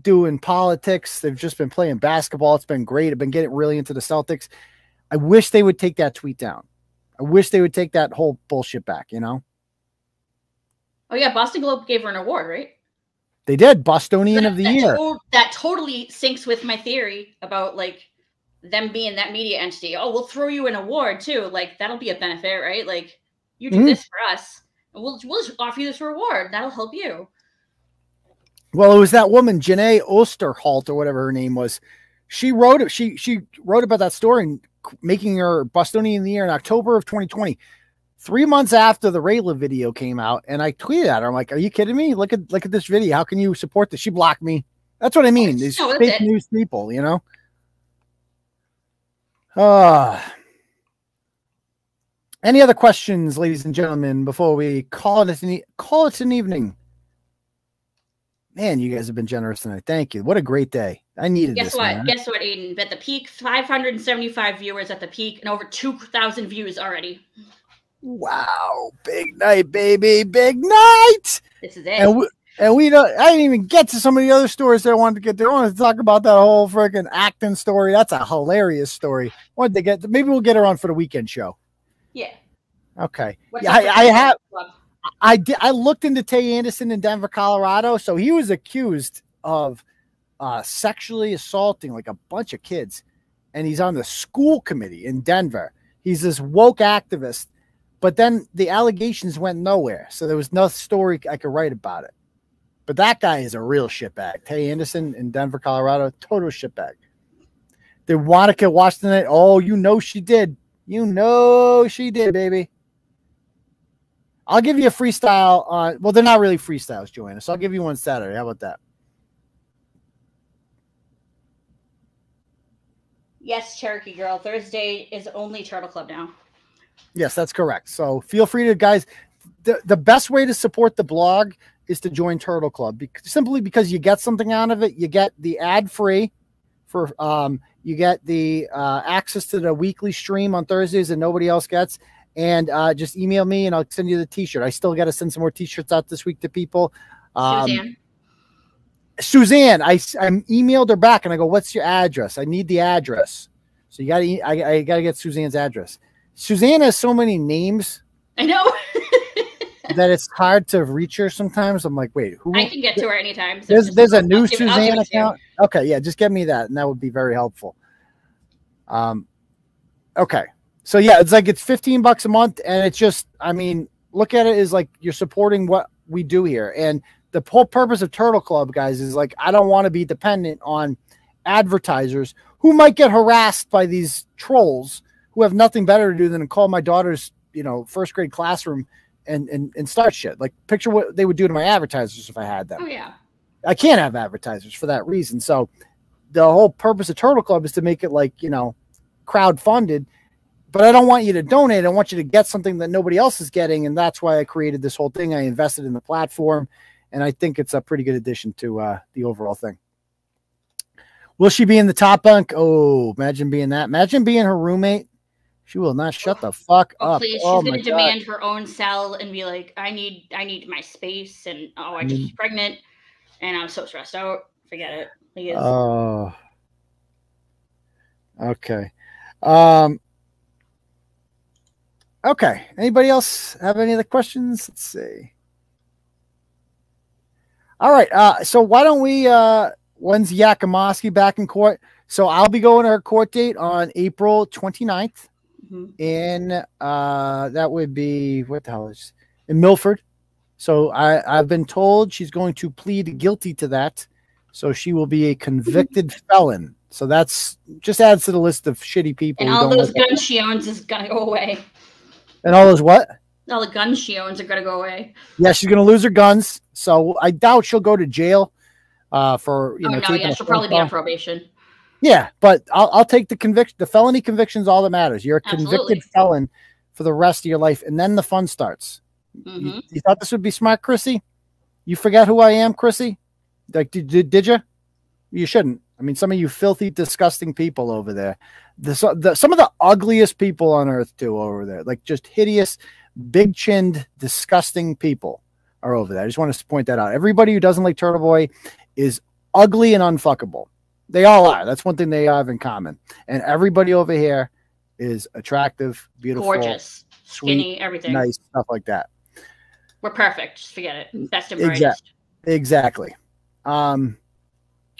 doing politics. They've just been playing basketball. It's been great. I've been getting really into the Celtics. I wish they would take that tweet down. I wish they would take that whole bullshit back. You know, Oh yeah, Boston Globe gave her an award, right? They did Bostonian that, of the that year. to- that totally syncs with my theory about like them being that media entity. Oh, we'll throw you an award too. Like that'll be a benefit, right? Like you do Mhm. this for us, we'll we'll just offer you this reward. That'll help you. Well, it was that woman, Janae Osterholt, or whatever her name was. She wrote. She she wrote about that story and making her Bostonian of the year in October of 2020. Three months after the Rayla video came out, and I tweeted at her. I'm like, "Are you kidding me? Look at look at this video. How can you support this?" She blocked me. That's what I mean. These No, fake it. news people, you know. Uh any other questions, ladies and gentlemen, before we call it an e- call it an evening? Man, you guys have been generous tonight. Thank you. What a great day. I needed Guess this. what? man. Guess what, Aidan? At the peak, 575 viewers at the peak, and over 2,000 views already. Wow, big night, baby, big night. This is it. And we, and we don't. I didn't even get to some of the other stories that I wanted to get to. I wanted to talk about that whole freaking acting story. That's a hilarious story. Wanted to get. Maybe we'll get her on for the weekend show. yeah. Okay. What's Yeah, I, I have. club? I did. I looked into Tay Anderson in Denver, Colorado. So he was accused of uh, sexually assaulting like a bunch of kids, and he's on the school committee in Denver. He's this woke activist, but then the allegations went nowhere. So there was no story I could write about it. But that guy is a real shitbag. Tay Anderson in Denver, Colorado, total shitbag. Did Wanaka watch tonight? Oh, you know she did. You know she did, baby. I'll give you a freestyle on. Well, they're not really freestyles, Joanna. So I'll give you one Saturday. How about that? Yes, Cherokee Girl. Thursday is only Turtle Club now. Yes, that's correct. So feel free to, guys. The, the best way to support the blog is to join Turtle Club simply because you get something out of it. You get the ad free for, um, you get the uh, access to the weekly stream on Thursdays that nobody else gets. And uh, just email me and I'll send you the t shirt. I still got to send some more t shirts out this week to people. Um, Suzanne. Suzanne, I, I emailed her back and I go, "What's your address? I need the address." So you got to, I, I got to get Suzanne's address. Suzanne has so many names I know. that it's hard to reach her sometimes. I'm like, wait, who? I can get to her anytime. so there's there's a new I'll Suzanne it to you. account. Okay, yeah, just get me that, and that would be very helpful. Um, okay, so yeah, it's like it's 15 bucks a month, and it's just, I mean, look at it as like you're supporting what we do here, and the whole purpose of Turtle Club, guys, is like I don't want to be dependent on advertisers who might get harassed by these trolls who have nothing better to do than to call my daughter's, you know, first grade classroom and and and start shit. Like picture what they would do to my advertisers if I had them. Oh yeah. I can't have advertisers for that reason. So the whole purpose of Turtle Club is to make it like, you know, crowd funded. But I don't want you to donate. I want you to get something that nobody else is getting. And that's why I created this whole thing. I invested in the platform. And I think it's a pretty good addition to uh, the overall thing. Will she be in the top bunk? Oh, imagine being that. Imagine being her roommate. She will not shut the fuck Oh, up. please. oh She's my gonna God. demand her own cell and be like, I need I need my space and oh I just Mm. pregnant and I'm so stressed out. Forget it. Oh. Okay. Um Okay. Anybody else have any other questions? Let's see. All right. Uh so why don't we uh when's Yakimoski back in court? So I'll be going to her court date on April 29th Mhm. in uh that would be what the hell is in Milford. So I, I've been told she's going to plead guilty to that. So she will be a convicted felon. So that's just adds to the list of shitty people. and all those like- guns she owns is gonna go away. and all those what? All the guns she owns are gonna go away. Yeah, she's gonna lose her guns. So I doubt she'll go to jail uh, for you oh know. no, yeah, she'll probably be on probation. Yeah, but I'll, I'll take the conviction. The felony conviction's all that matters. You're a convicted felon for the rest of your life, and then the fun starts. hmm You, you thought this would be smart, Chrissy? You forget who I am, Chrissy? Like, did, did, did you? You shouldn't. I mean, some of you filthy, disgusting people over there. The, the, some of the ugliest people on earth, too, over there. Like, just hideous, big chinned, disgusting people are over there. I just want to point that out. Everybody who doesn't like Turtle Boy is ugly and unfuckable. They all are. That's one thing they have in common. And everybody over here is attractive, beautiful, Gorgeous. skinny, everything. nice stuff like that. We're perfect. Just forget it. Best and Exact- brightest. Exactly. Um,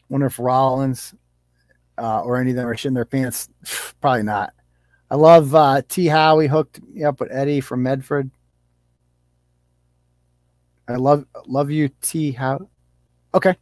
wonder if Rollins uh, or any of them are shitting their pants. Probably not. I love uh, T. Howie hooked me up with Eddie from Medford. I love love you, T. How. Okay.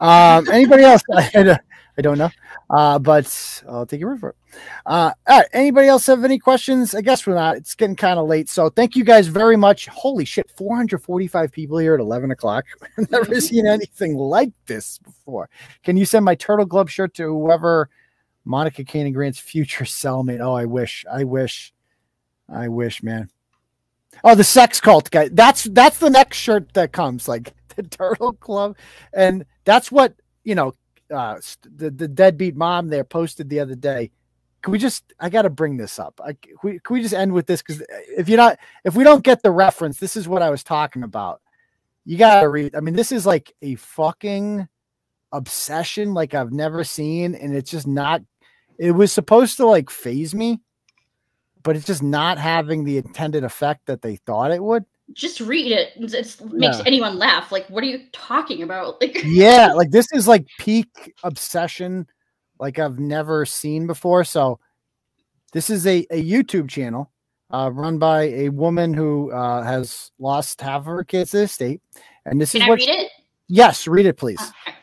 Um, anybody else? I, I don't know, uh, but I'll take your word for it. Uh, all right. Anybody else have any questions? I guess we're not. It's getting kind of late, so thank you guys very much. Holy shit, 445 people here at 11 o'clock. I've never seen anything like this before. Can you send my Turtle Glove shirt to whoever Monica Cannon Grant's future cellmate? Oh, I wish. I wish. I wish, man. Oh, the sex cult guy. That's that's the next shirt that comes, like the Turtle Club, and that's what you know. Uh, the the deadbeat mom there posted the other day. Can we just? I got to bring this up. I, we, can we just end with this? Because if you're not, if we don't get the reference, this is what I was talking about. You gotta read. I mean, this is like a fucking obsession like I've never seen, and it's just not. It was supposed to like phase me, but it's just not having the intended effect that they thought it would. Just read it. It it's- makes Yeah. anyone laugh. Like, what are you talking about? Like, yeah, like this is like peak obsession, like I've never seen before. So, this is a, a YouTube channel uh, run by a woman who uh, has lost half of her kids to the state, and this can is I what. read it? Yes, read it, please. Okay.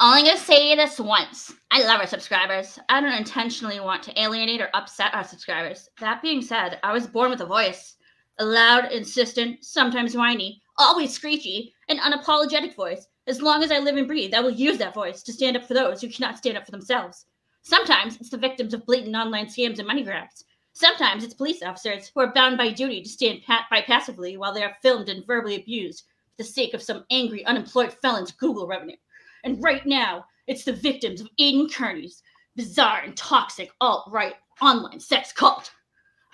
Only gonna say this once. I love our subscribers. I don't intentionally want to alienate or upset our subscribers. That being said, I was born with a voice. A loud, insistent, sometimes whiny, always screechy, and unapologetic voice. As long as I live and breathe, I will use that voice to stand up for those who cannot stand up for themselves. Sometimes it's the victims of blatant online scams and money grabs. Sometimes it's police officers who are bound by duty to stand pat by passively while they are filmed and verbally abused for the sake of some angry unemployed felon's Google revenue. And right now, it's the victims of Aidan Kearney's bizarre and toxic alt right online sex cult.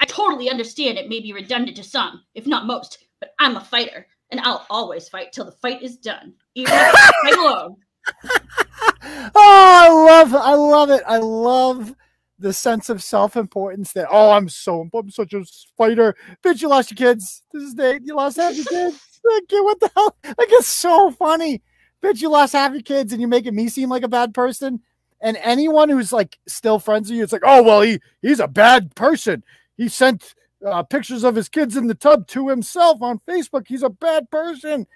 I totally understand it may be redundant to some, if not most, but I'm a fighter, and I'll always fight till the fight is done. Even if I fight alone. oh, I love, I love it. I love the sense of self-importance that. Oh, I'm so, important. I'm such a fighter. Bitch, you lost your kids. This is Nate. You lost half your kids. Like, what the hell? Like, it's so funny. Bitch, you lost half your kids, and you're making me seem like a bad person. And anyone who's like still friends with you, it's like, oh well, he he's a bad person. He sent uh, pictures of his kids in the tub to himself on Facebook. He's a bad person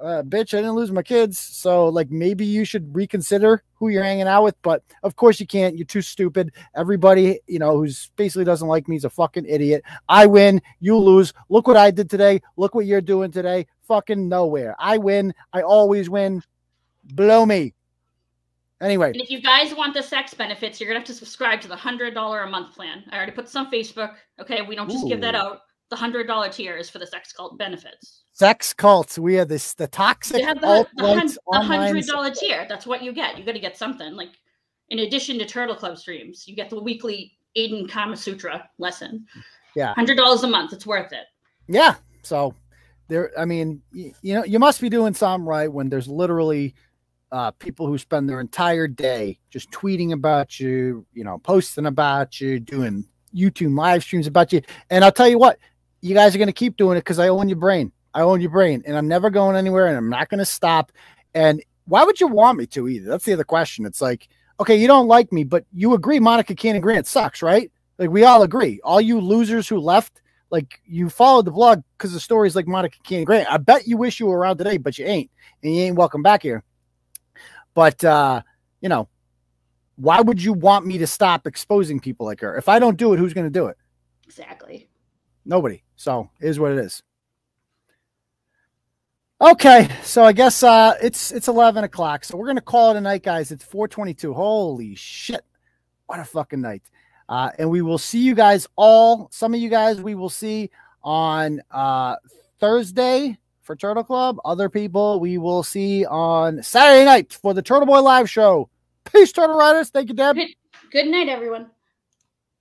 uh, bitch, I didn't lose my kids. So, like, maybe you should reconsider who you're hanging out with. But of course, you can't. You're too stupid. Everybody, you know, who's basically doesn't like me is a fucking idiot. I win, you lose. Look what I did today. Look what you're doing today. Fucking nowhere. I win. I always win. Blow me. Anyway, And if you guys want the sex benefits, you're gonna have to subscribe to the hundred dollar a month plan. I already put this on Facebook. Okay, we don't just give that out. The hundred dollar tier is for the sex cult benefits. sex cults. We are this the toxic You have the, the, hundred dollar tier. That's what you get. You got to get something. Like in addition to Turtle Club streams, you get the weekly Aidan Kama Sutra lesson. Yeah. hundred dollars a month. It's worth it. Yeah. So there, I mean, y- you know, you must be doing something right when there's literally uh, people who spend their entire day just tweeting about you, you know, posting about you, doing YouTube live streams about you. And I'll tell you what, you guys are going to keep doing it because I own your brain. I own your brain and I'm never going anywhere and I'm not going to stop. And why would you want me to either? That's the other question. It's like, okay, you don't like me, but you agree Monica Cannon Grant sucks, right? Like we all agree. All you losers who left, like you followed the vlog because of stories like Monica Cannon Grant. I bet you wish you were around today, but you ain't, and you ain't welcome back here. But uh, you know, why would you want me to stop exposing people like her? If I don't do it, who's going to do it? Exactly. Nobody. So it is what it is. Okay, so I guess uh it's it's eleven o'clock. So we're gonna call it a night, guys. It's 422. Holy shit. What a fucking night. Uh, and we will see you guys all. Some of you guys we will see on uh Thursday for Turtle Club. Other people we will see on Saturday night for the Turtle Boy Live show. Peace, Turtle Riders. Thank you, Deb. Good night, everyone.